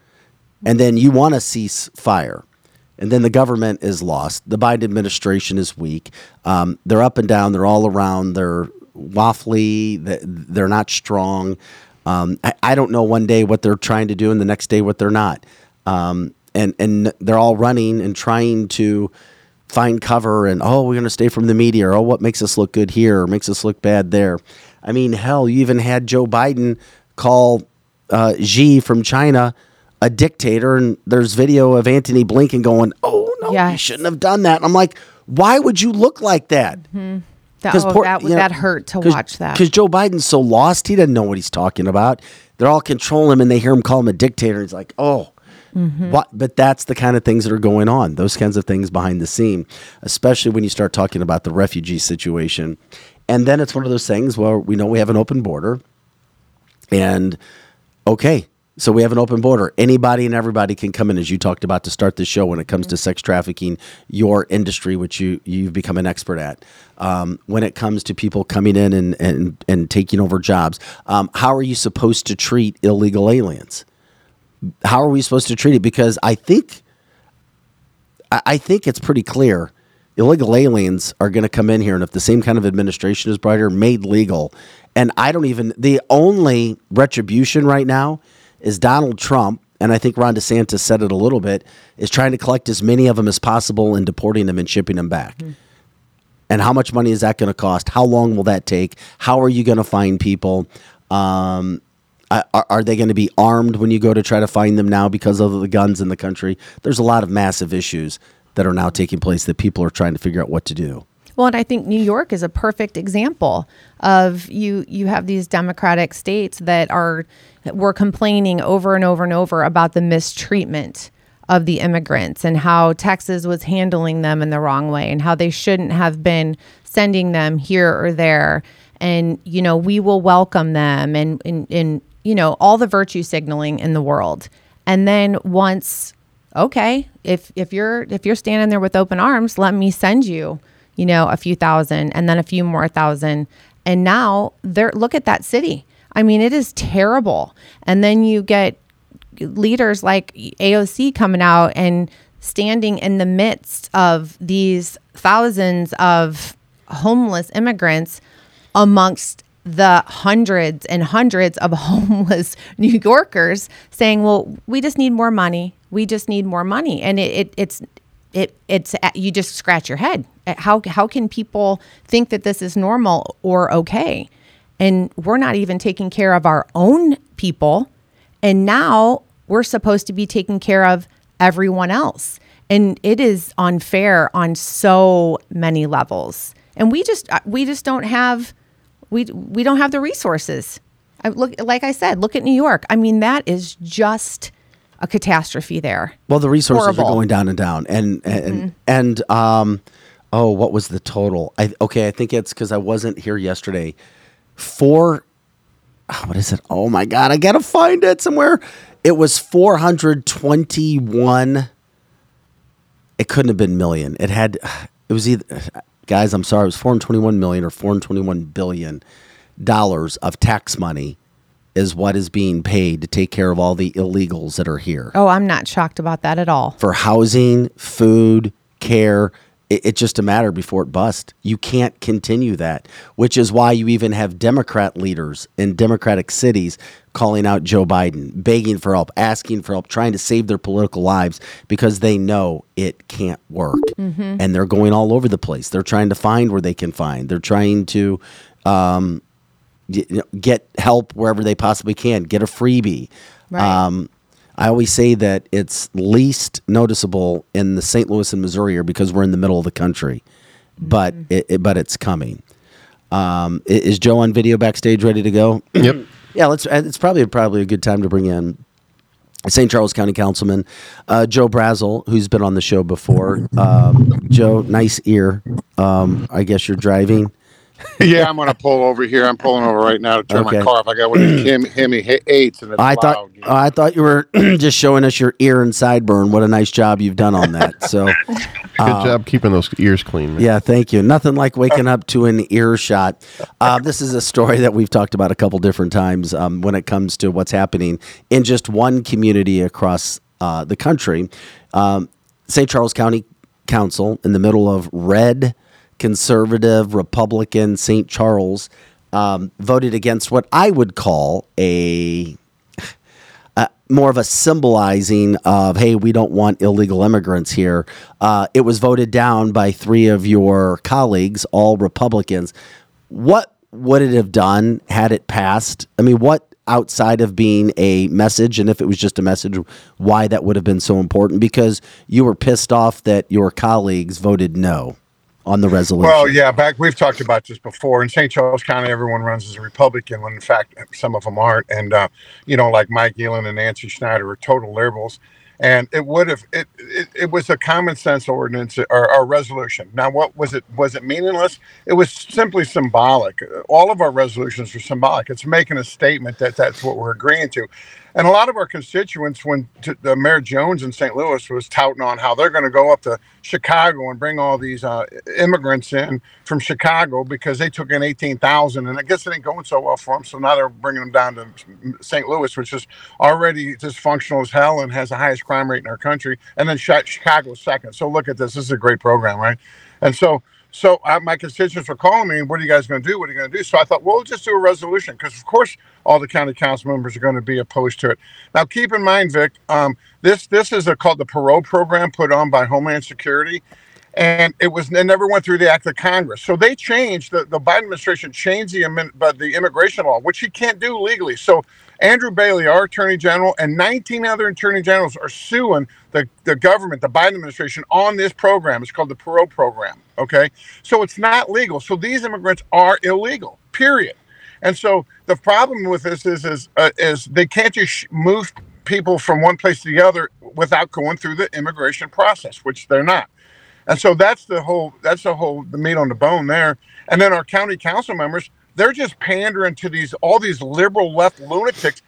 And then you want to cease fire. And then the government is lost. The Biden administration is weak. Um, they're up and down. They're all around. They're waffly. They're not strong. Um, I, I don't know one day what they're trying to do, and the next day what they're not. Um, and and they're all running and trying to find cover. And oh, we're going to stay from the media. Or oh, what makes us look good here or makes us look bad there. I mean, hell, you even had Joe Biden call uh, Xi from China a dictator, and there's video of Antony Blinken going, "Oh no, you shouldn't have done that." I'm like, why would you look like that? that, oh, that, that hurt to watch that because Joe Biden's so lost, he doesn't know what he's talking about. They're all controlling him, and they hear him call him a dictator. He's like, "Oh." What, but that's the kind of things that are going on. Those kinds of things behind the scene, especially when you start talking about the refugee situation, and then it's one of those things where we know we have an open border, and okay, so we have an open border. Anybody and everybody can come in, as you talked about to start the show. When it comes to sex trafficking, your industry, which you you've become an expert at, um, when it comes to people coming in and and and taking over jobs, um, how are you supposed to treat illegal aliens? How are we supposed to treat it? Because I think I think it's pretty clear. Illegal aliens are going to come in here, and if the same kind of administration is brought brighter, made legal. And I don't even, the only retribution right now is Donald Trump, and I think Ron DeSantis said it a little bit, is trying to collect as many of them as possible and deporting them and shipping them back. And how much money is that going to cost? How long will that take? How are you going to find people? Um, are, are they going to be armed when you go to try to find them now because of the guns in the country? There's a lot of massive issues that are now taking place that people are trying to figure out what to do. Well, and I think New York is a perfect example of you. You have these democratic states that are were complaining over and over and over about the mistreatment of the immigrants and how Texas was handling them in the wrong way and how they shouldn't have been sending them here or there. And you know, we will welcome them and and, and you know all the virtue signaling in the world. And then once okay, if if you're if you're standing there with open arms, let me send you, you know, a few thousand and then a few more thousand. And now there look at that city. I mean, it is terrible. And then you get leaders like AOC coming out and standing in the midst of these thousands of homeless immigrants amongst the hundreds and hundreds of homeless New Yorkers saying, "Well, we just need more money. We just need more money." And it, it it's it it's you just scratch your head. How how can people think that this is normal or okay? And we're not even taking care of our own people. And now we're supposed to be taking care of everyone else. and it is unfair on so many levels. And we just we just don't have we we don't have the resources. I look like I said, look at New York. I mean, that is just a catastrophe there. Well, the resources are going down and down, and and and um, oh, what was the total? I okay, I think it's because I wasn't here yesterday. Four, oh, what is it? Oh my god, I gotta find it somewhere. It was four hundred twenty-one. It couldn't have been million. It had. It was either. Guys, I'm sorry. It was 421 million or 421 billion dollars of tax money is what is being paid to take care of all the illegals that are here Oh, I'm not shocked about that at all. for housing, food, care. It, it's just a matter before it busts. You can't continue that, which is why you even have Democrat leaders in Democratic cities calling out Joe Biden, begging for help, asking for help, trying to save their political lives because they know it can't work. And they're going all over the place. They're trying to find where they can find. They're trying to um, y- you know, get help wherever they possibly can, get a freebie. Right. Um, I always say that it's least noticeable in the St. Louis and Missouri area because we're in the middle of the country, but it, it- but it's coming. Um, is Joe on video backstage ready to go? Yep. yeah, let's. uh, It's probably probably a good time to bring in St. Charles County Councilman uh, Joe Brazil, who's been on the show before. Um, Joe, nice ear. Um, I guess you're driving. yeah, I'm gonna pull over here. I'm pulling over right now to turn Okay. my car off. I got one of these Hemi, Hemi eights, and it's I loud. thought you know. I thought you were just showing us your ear and sideburn. What a nice job you've done on that. So, Good job keeping those ears clean. Man. yeah, thank you. Nothing like waking up to an earshot. Uh, this is a story that we've talked about a couple different times um, when it comes to what's happening in just one community across uh, the country. Um, St. Charles County Council, in the middle of red, conservative, Republican St. Charles, um, voted against what I would call a more of a symbolizing of hey we don't want illegal immigrants here. Uh, it was voted down by three of your colleagues all republicans. What would it have done had it passed? I mean what outside of being a message and if it was just a message why that would have been so important? Because you were pissed off that your colleagues voted no on the resolution Well, yeah, back we've talked about this before. In St. Charles County, everyone runs as a Republican, when in fact some of them aren't. And uh, you know, like Mike Elam and Nancy Schneider are total liberals. And it would have it, it, it was a common sense ordinance or, or resolution. Now, what was it? Was it meaningless? It was simply symbolic. All of our resolutions are symbolic. It's making a statement that that's what we're agreeing to. And a lot of our constituents, when t- the Mayor Jones in St. Louis was touting on how they're going to go up to Chicago and bring all these uh, immigrants in from Chicago because they took in 18,000. And I guess it ain't going so well for them. So now they're bringing them down to St. Louis, which is already dysfunctional as hell and has the highest crime rate in our country. And then Chi- Chicago second. So look at this. This is a great program, right? And so so uh, my constituents were calling me, what are you guys going to do? What are you going to do? So I thought, well, we'll just do a resolution because, of course, all the county council members are going to be opposed to it. Now, keep in mind, Vic, um, this this is a, called the parole program put on by Homeland Security, and it was it never went through the act of Congress. So they changed the, the Biden administration changed the but the immigration law, which he can't do legally. So Andrew Bailey, our attorney general, and 19 other attorney generals are suing the, the government, the Biden administration, on this program. It's called the parole program. Okay. So it's not legal. So these immigrants are illegal, period. And so the problem with this is is uh, is they can't just move people from one place to the other without going through the immigration process, which they're not. And so that's the whole that's the whole the meat on the bone there. And then our county council members, they're just pandering to these all these liberal left lunatics.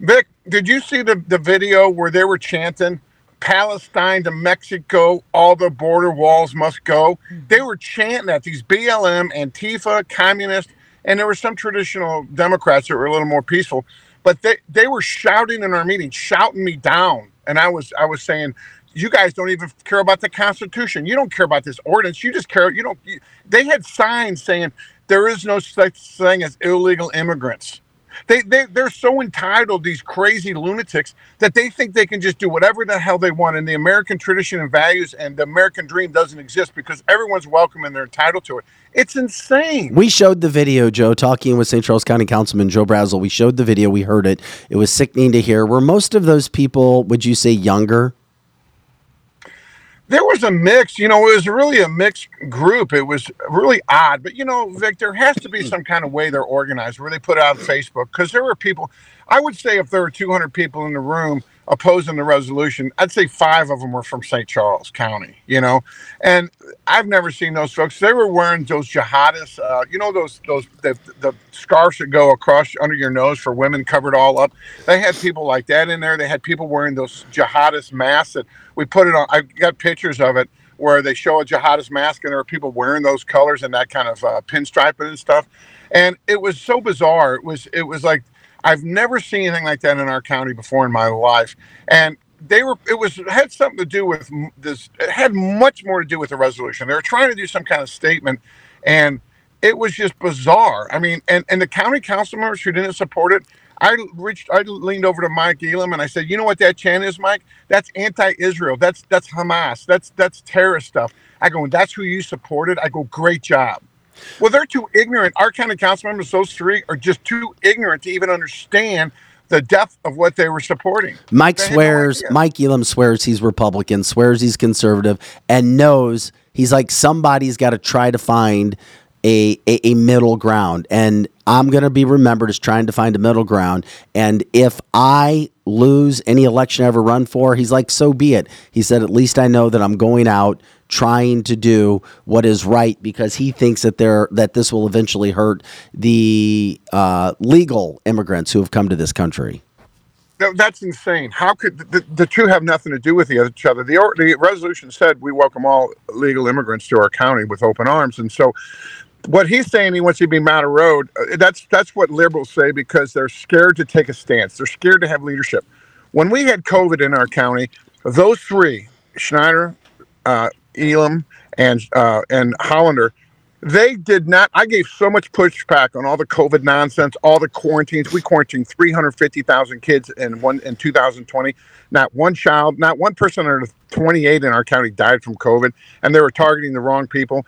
Vic, did you see the, the video where they were chanting Palestine to Mexico, all the border walls must go? Hmm. They were chanting that these BLM, Antifa, communists, and there were some traditional Democrats that were a little more peaceful, but they, they were shouting in our meeting, shouting me down. And I was I was saying, you guys don't even care about the Constitution. You don't care about this ordinance. You just care. You don't. You, they had signs saying there is no such thing as illegal immigrants. They, they they're so entitled, these crazy lunatics, that they think they can just do whatever the hell they want. And the American tradition and values and the American dream doesn't exist because everyone's welcome and they're entitled to it. It's insane. We showed the video, Joe, talking with St. Charles County Councilman Joe Brazil. We showed the video. We heard it. It was sickening to hear. Were most of those people, would you say, younger? There was a mix. You know, it was really a mixed group. It was really odd. But you know, Vic, there has to be hmm. some kind of way they're organized where they put it on Facebook because there were people. I would say if there were 200 people in the room opposing the resolution, I'd say five of them were from St. Charles County. You know, and I've never seen those folks. They were wearing those jihadists. Uh, you know, those those the, the scarves that go across under your nose for women covered all up. They had people like that in there. They had people wearing those jihadist masks that we put it on. I got pictures of it where they show a jihadist mask and there are people wearing those colors and that kind of uh, pinstriping and stuff. And it was so bizarre. It was it was like I've never seen anything like that in our county before in my life. And they were it was it had something to do with this it had much more to do with the resolution. They were trying to do some kind of statement and it was just bizarre. I mean and and the county council members who didn't support it i reached i leaned over to mike elam and i said you know what that chant is mike? That's anti-israel. That's that's hamas. That's that's terrorist stuff. I go that's who you supported? I go great job well they're too ignorant our county council members those three are just too ignorant to even understand the depth of what they were supporting Mike They had no swears. Mike Elam swears he's Republican, swears he's conservative, and knows he's like somebody's got to try to find a, a, a middle ground. And I'm going to be remembered as trying to find a middle ground. And if I lose any election I ever run for, he's like, so be it. He said, at least I know that I'm going out trying to do what is right because he thinks that there that this will eventually hurt the uh, legal immigrants who have come to this country. Th- That's insane. How could the, the two have nothing to do with each other? The, the resolution said we welcome all legal immigrants to our county with open arms, and so what he's saying he wants to be Mount Road. uh, That's that's what liberals say because they're scared to take a stance. They're scared to have leadership. When we had COVID in our county, those three Schneider, uh, Elam, and uh, and Hollander. They did not. I gave so much pushback on all the COVID nonsense, all the quarantines. We quarantined 350,000 kids in one in 2020. Not one child, not one person under 28 in our county died from COVID, and they were targeting the wrong people.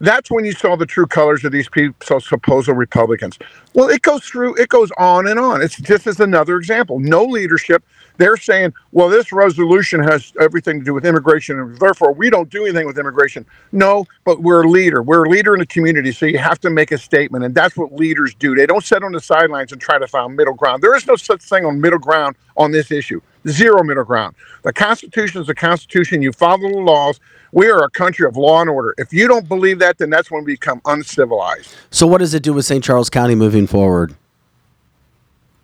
That's when you saw the true colors of these people, so supposed Republicans. Well, it goes through, it goes on and on. It's just as another example. No leadership. They're saying, well, this resolution has everything to do with immigration, and therefore we don't do anything with immigration. No, but we're a leader. We're a leader in the community, so you have to make a statement, and that's what leaders do. They don't sit on the sidelines and try to find middle ground. There is no such thing on middle ground on this issue. Zero middle ground. The Constitution is the Constitution. You follow the laws. We are a country of law and order. If you don't believe that, then that's when we become uncivilized. So what does it do with St. Charles County moving forward?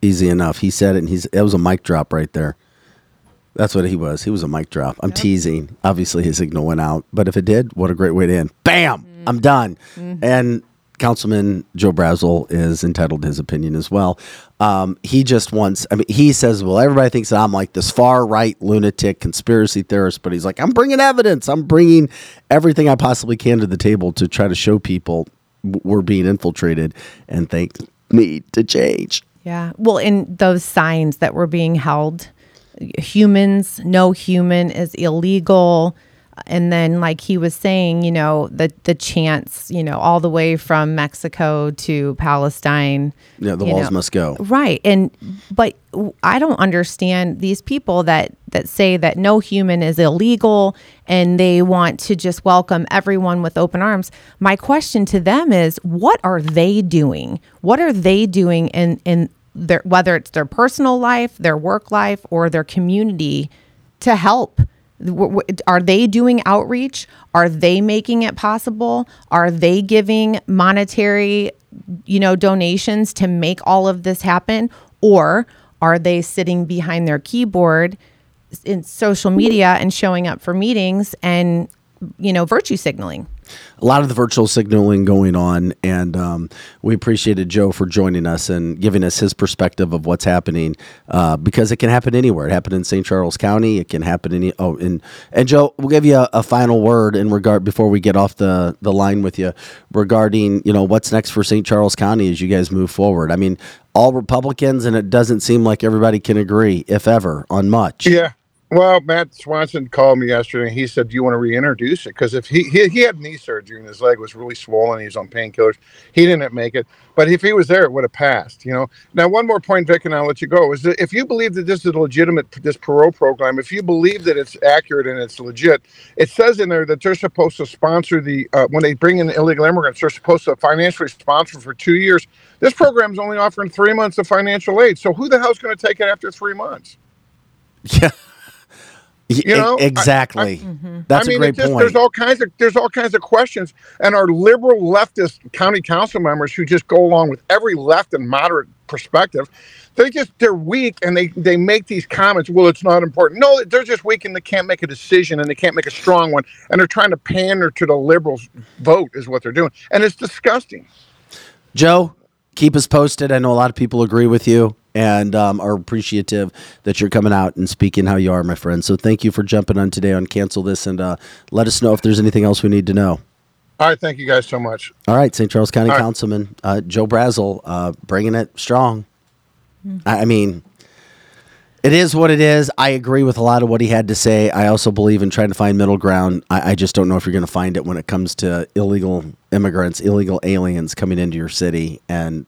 Easy enough. He said it and he's it was a mic drop right there. That's what he was. He was a mic drop. I'm teasing. Obviously his signal went out, but if it did, what a great way to end. Bam! I'm done. And Councilman Joe Brazil is entitled to his opinion as well. Um, he just wants, I mean, he says, well, everybody thinks that I'm like this far right lunatic conspiracy theorist, but he's like, I'm bringing evidence. I'm bringing everything I possibly can to the table to try to show people w- we're being infiltrated and things need to change. Yeah. Well, in those signs that were being held, humans, no human is illegal. And then, like he was saying, you know, the the chants, you know, all the way from Mexico to Palestine. Yeah, the walls know. must go. Right. And but I don't understand these people that that say that no human is illegal and they want to just welcome everyone with open arms. My question to them is what are they doing? What are they doing in in their whether it's their personal life, their work life or their community to help? Are they doing outreach? Are they making it possible? Are they giving monetary, you know, donations to make all of this happen? Or are they sitting behind their keyboard in social media and showing up for meetings and, you know, virtue signaling? A lot of the virtual signaling going on, and um, we appreciated Joe for joining us and giving us his perspective of what's happening uh, because it can happen anywhere. It happened in St. Charles County. It can happen in oh, in and Joe, we'll give you a, a final word in regard before we get off the the line with you regarding you know what's next for St. Charles County as you guys move forward. I mean, all Republicans, and it doesn't seem like everybody can agree, if ever, on much. Yeah. Well, Matt Swanson called me yesterday. and He said, "Do you want to reintroduce it?" Because if he, he he had knee surgery and his leg was really swollen, he was on painkillers. He didn't make it, but if he was there, it would have passed. You know. Now, one more point, Vic, and I'll let you go. Is that if you believe that this is a legitimate this parole program, if you believe that it's accurate and it's legit, it says in there that they're supposed to sponsor the uh, when they bring in illegal immigrants, they're supposed to financially sponsor for two years. This program's only offering three months of financial aid. So who the hell's going to take it after three months? Yeah. You know, I- exactly. Mm-hmm. That's I mean, a great just, point. There's all kinds of there's all kinds of questions, and our liberal leftist county council members who just go along with every left and moderate perspective, they just they're weak and they they make these comments. Well, it's not important. No, they're just weak and they can't make a decision and they can't make a strong one, and they're trying to pander to the liberals' vote is what they're doing, and it's disgusting. Joe, keep us posted. I know a lot of people agree with you and um, are appreciative that you're coming out and speaking how you are, my friend. So thank you for jumping on today on Cancel This and uh, let us know if there's anything else we need to know. All right, thank you guys so much. All right, St. Charles County All right. Councilman uh, Joe Brazil uh, bringing it strong. I I mean, it is what it is. I agree with a lot of what he had to say. I also believe in trying to find middle ground. I, I just don't know if you're going to find it when it comes to illegal immigrants, illegal aliens coming into your city and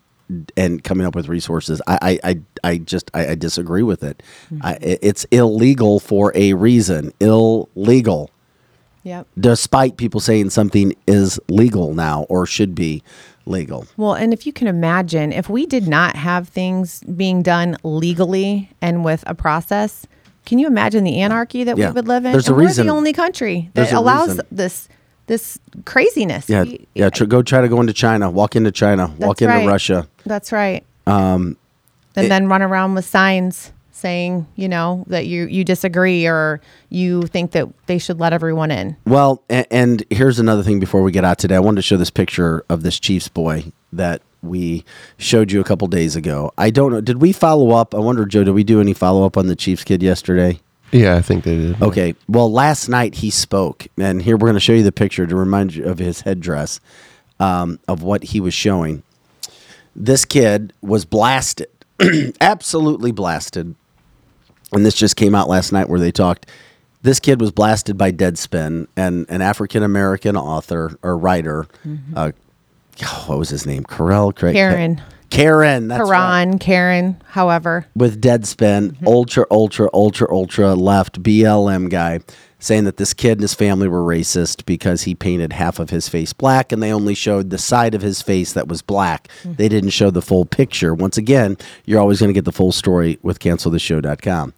and coming up with resources. I I, I, I just I, I disagree with it. Mm-hmm. I, it- it's illegal for a reason. Illegal Yep. despite people saying something is legal now or should be legal. Well, and if you can imagine, if we did not have things being done legally and with a process, can you imagine the anarchy that Yeah. we would live in? There's a and reason- We're the only country that allows reason. this this craziness. Yeah, We- yeah. Tr- go try to go into China. Walk into China. walk into right. Russia. That's right. Um, And it- then run around with signs saying, you know, that you you disagree or you think that they should let everyone in. well, and, and here's another thing before we get out today. I wanted to show this picture of this Chiefs boy that we showed you a couple days ago. I don't know. Did we follow up? I wonder, Joe. Did we do any follow up on the Chiefs kid yesterday? Yeah, I think they did. Okay. Well, last night he spoke, and here we're going to show you the picture to remind you of his headdress, um, of what he was showing. This kid was blasted, absolutely blasted. And this just came out last night where they talked. This kid was blasted by Deadspin, and an African American author or writer. Uh, what was his name? Carell? Cra- Karen. Karen. That's right Karen, however. with Deadspin, ultra, ultra, ultra, ultra left BLM guy saying that this kid and his family were racist because he painted half of his face black and they only showed the side of his face that was black. Hmm. They didn't show the full picture. Once again, you're always going to get the full story with cancelthisshow.com.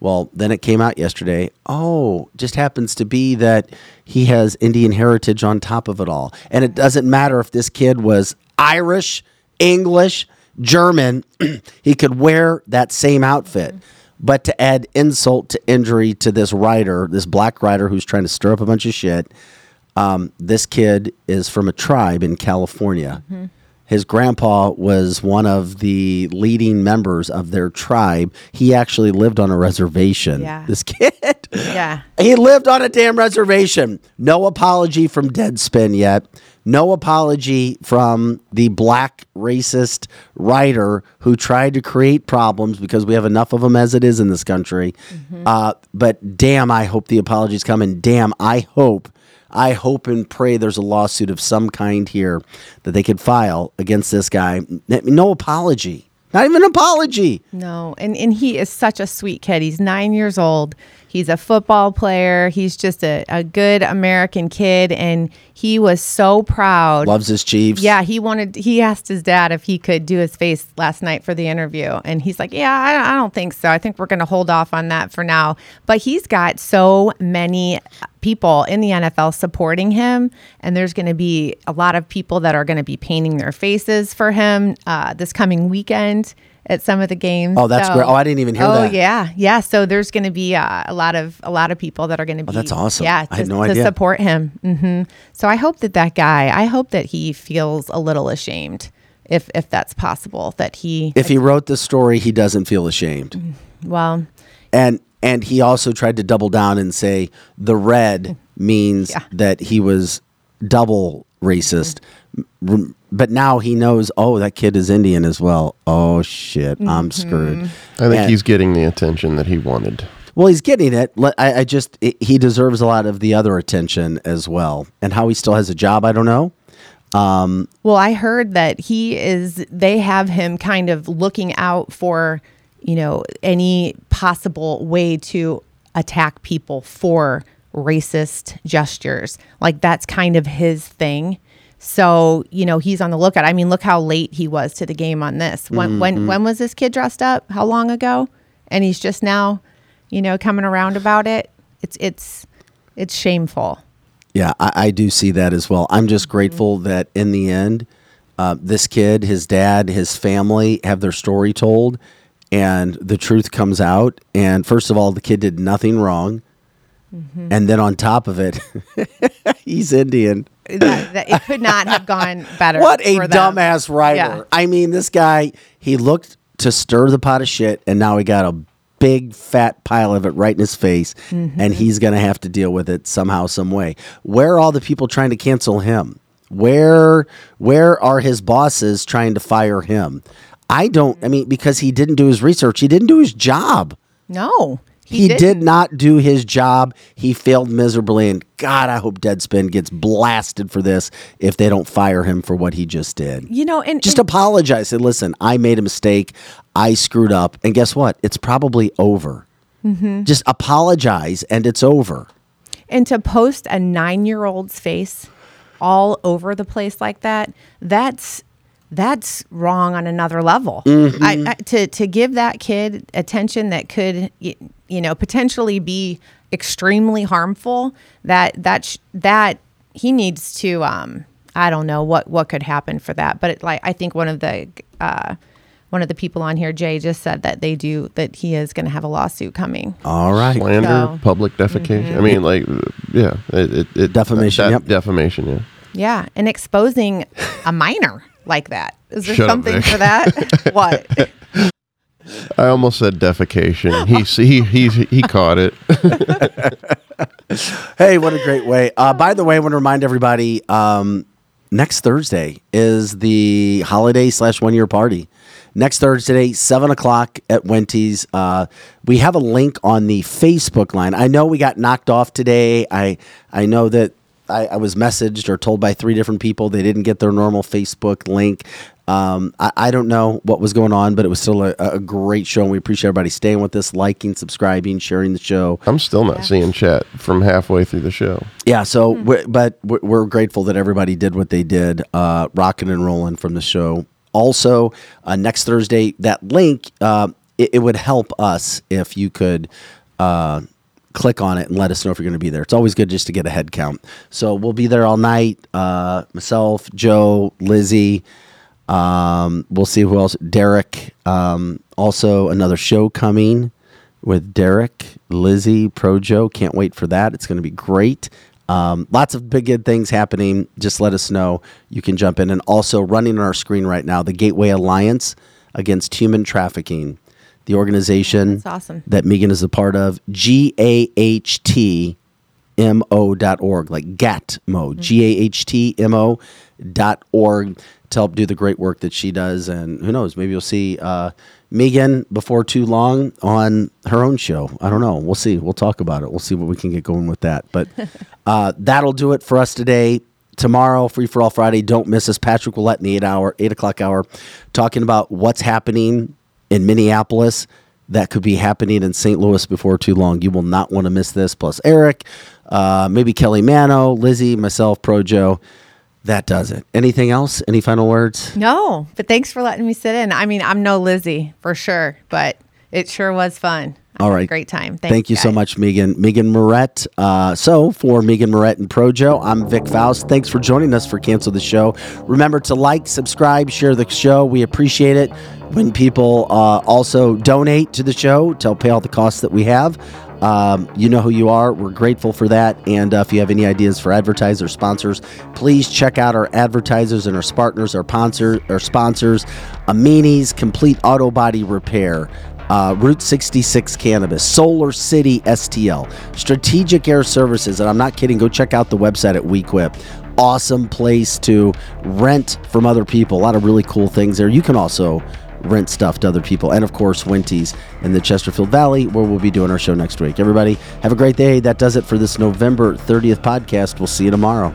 Well, then it came out yesterday. Oh, just happens to be that he has Indian heritage on top of it all. And it doesn't matter if this kid was Irish, English, German, he could wear that same outfit. Hmm. But to add insult to injury to this writer, this black writer who's trying to stir up a bunch of shit, um, this kid is from a tribe in California. His grandpa was one of the leading members of their tribe. He actually lived on a reservation. Yeah. This kid. Yeah. He lived on a damn reservation. No apology from Deadspin yet. No apology from the black racist writer who tried to create problems because we have enough of them as it is in this country. Uh, but damn, I hope the apologies come. And damn, I hope, I hope and pray there's a lawsuit of some kind here that they could file against this guy. No apology. Not even an apology. No, and and he is such a sweet kid. He's nine years old. He's a football player. He's just a, a good American kid, and he was so proud. Loves his Chiefs. Yeah, he wanted. He asked his dad if he could do his face last night for the interview, and he's like, "Yeah, I, I don't think so. I think we're going to hold off on that for now." But he's got so many people in the NFL supporting him, and there's going to be a lot of people that are going to be painting their faces for him uh, this coming weekend at some of the games. Oh, that's great. Oh, I didn't even hear oh, that. Oh yeah, yeah. So there's going to be uh, a lot of a lot of people that are going to be. Oh, that's awesome. Yeah, I had to- no to idea. support him. hmm So I hope that that guy. I hope that he feels a little ashamed, if if that's possible. That he. If he wrote the story, he doesn't feel ashamed. well, and and he also tried to double down and say the red means Yeah. that he was double racist R- but now he knows oh that kid is indian as well oh shit i'm screwed I think And- he's getting the attention that he wanted. Well, he's getting it. I, I just i he deserves a lot of the other attention as well. And how he still has a job, I don't know. Um, Well, I heard that he is, they have him kind of looking out for, you know, any possible way to attack people for racist gestures. Like that's kind of his thing. So, you know, he's on the lookout. I mean, look how late he was to the game on this. When when mm-hmm. when was this kid dressed up? How long ago? And he's just now, you know, coming around about it. It's it's it's shameful. Yeah, I, I do see that as well. I'm just mm-hmm. grateful that in the end, uh, this kid, his dad, his family have their story told, and the truth comes out. And first of all, the kid did nothing wrong, mm-hmm. and then on top of it, he's Indian. That, that- it could not have gone better. What a dumbass writer! Yeah. I mean, this guy he looked to stir the pot of shit, and now he got a big fat pile of it right in his face, Mm-hmm. and he's gonna have to deal with it somehow, some way. Where are all the people trying to cancel him? Where where are his bosses trying to fire him? I don't. I mean, because he didn't do his research, he didn't do his job. No, He, didn't. did not do his job. He failed miserably. And God, I hope Deadspin gets blasted for this if they don't fire him for what he just did. You know, and Just and- apologize. Say, listen, I made a mistake. I screwed up. And guess what? It's probably over. Mm-hmm. Just apologize and it's over. and to post a nine-year-old's face all over the place like that, that's that's wrong on another level. Mm-hmm. I, I, to to give that kid attention that could you know potentially be extremely harmful. That that sh- that he needs to. Um, I don't know what what could happen for that, but it, like I think one of the. Uh, one of the people on here, Jay, just said that they do that he is going to have a lawsuit coming. All right. Slander, So- public defecation. I mean, like, yeah, it, it, it Defamation, that- yep. defamation. Yeah. Yeah, and exposing a minor like that. Is there Shut something Vic. for that? what? I almost said defecation. He he he he caught it. Hey, what a great way. Uh, by the way, I want to remind everybody um, next Thursday is the holiday slash one year party. Next Thursday, 7 o'clock at Wenty's. Uh, we have a link on the Facebook line. I know we got knocked off today. I, I know that I, I was messaged or told by three different people they didn't get their normal Facebook link. Um, I, I don't know what was going on, but it was still a, a great show. And we appreciate everybody staying with us, liking, subscribing, sharing the show. I'm still not seeing chat from halfway through the show. Yeah. So, we're, but we're, we're grateful that everybody did what they did, uh, rocking and rolling from the show. Also, uh, next Thursday, that link, uh, it, it would help us if you could uh, click on it and let us know if you're going to be there. It's always good just to get a head count. So, we'll be there all night. Uh, myself, Joe, Lizzie. Um, we'll see who else. Derek. Um, also, another show coming with Derek, Lizzie, Projo. Can't wait for that. It's going to be great. Um, lots of big good things happening. Just let us know. You can jump in. And also, running on our screen right now, the Gateway Alliance Against Human Trafficking, the organization that's awesome. that Megan is a part of. G A H T M O dot org, like GATMO, G A H T M O dot org to help do the great work that she does. And who knows, maybe you'll see uh, Megan before too long on her own show. I don't know. We'll see. We'll talk about it. We'll see what we can get going with that. But uh, that'll do it for us today. Tomorrow, Free for All Friday. Don't miss us. Patrick will let in the eight hour, eight o'clock hour, talking about what's happening in Minneapolis that could be happening in St. Louis before too long. You will not want to miss this. Plus Eric, uh, maybe Kelly Mano, Lizzie, myself, Projo. That does it. Anything else? Any final words? No, but thanks for letting me sit in. I mean, I'm no Lizzie for sure, but it sure was fun. All right. great time. Thanks, Thank you so much, Megan. Megan Moret. Uh, so, for Megan Moret and Projo, I'm Vic Faust. Thanks for joining us for Cancel the Show. Remember to like, subscribe, share the show. We appreciate it when people uh, also donate to the show to help pay all the costs that we have. Um, you know who you are. We're grateful for that. And uh, if you have any ideas for advertisers, sponsors, please check out our advertisers and our partners, our sponsor, our sponsors, Amini's Complete Auto Body Repair uh, Route 66 Cannabis, Solar City STL, Strategic Air Services, and I'm not kidding, go check out the website at WeQuip. Awesome place to rent from other people. A lot of really cool things there. You can also rent stuff to other people. And of course, Winty's in the Chesterfield Valley, where we'll be doing our show next week. Everybody, have a great day. That does it for this November 30th podcast. We'll see you tomorrow.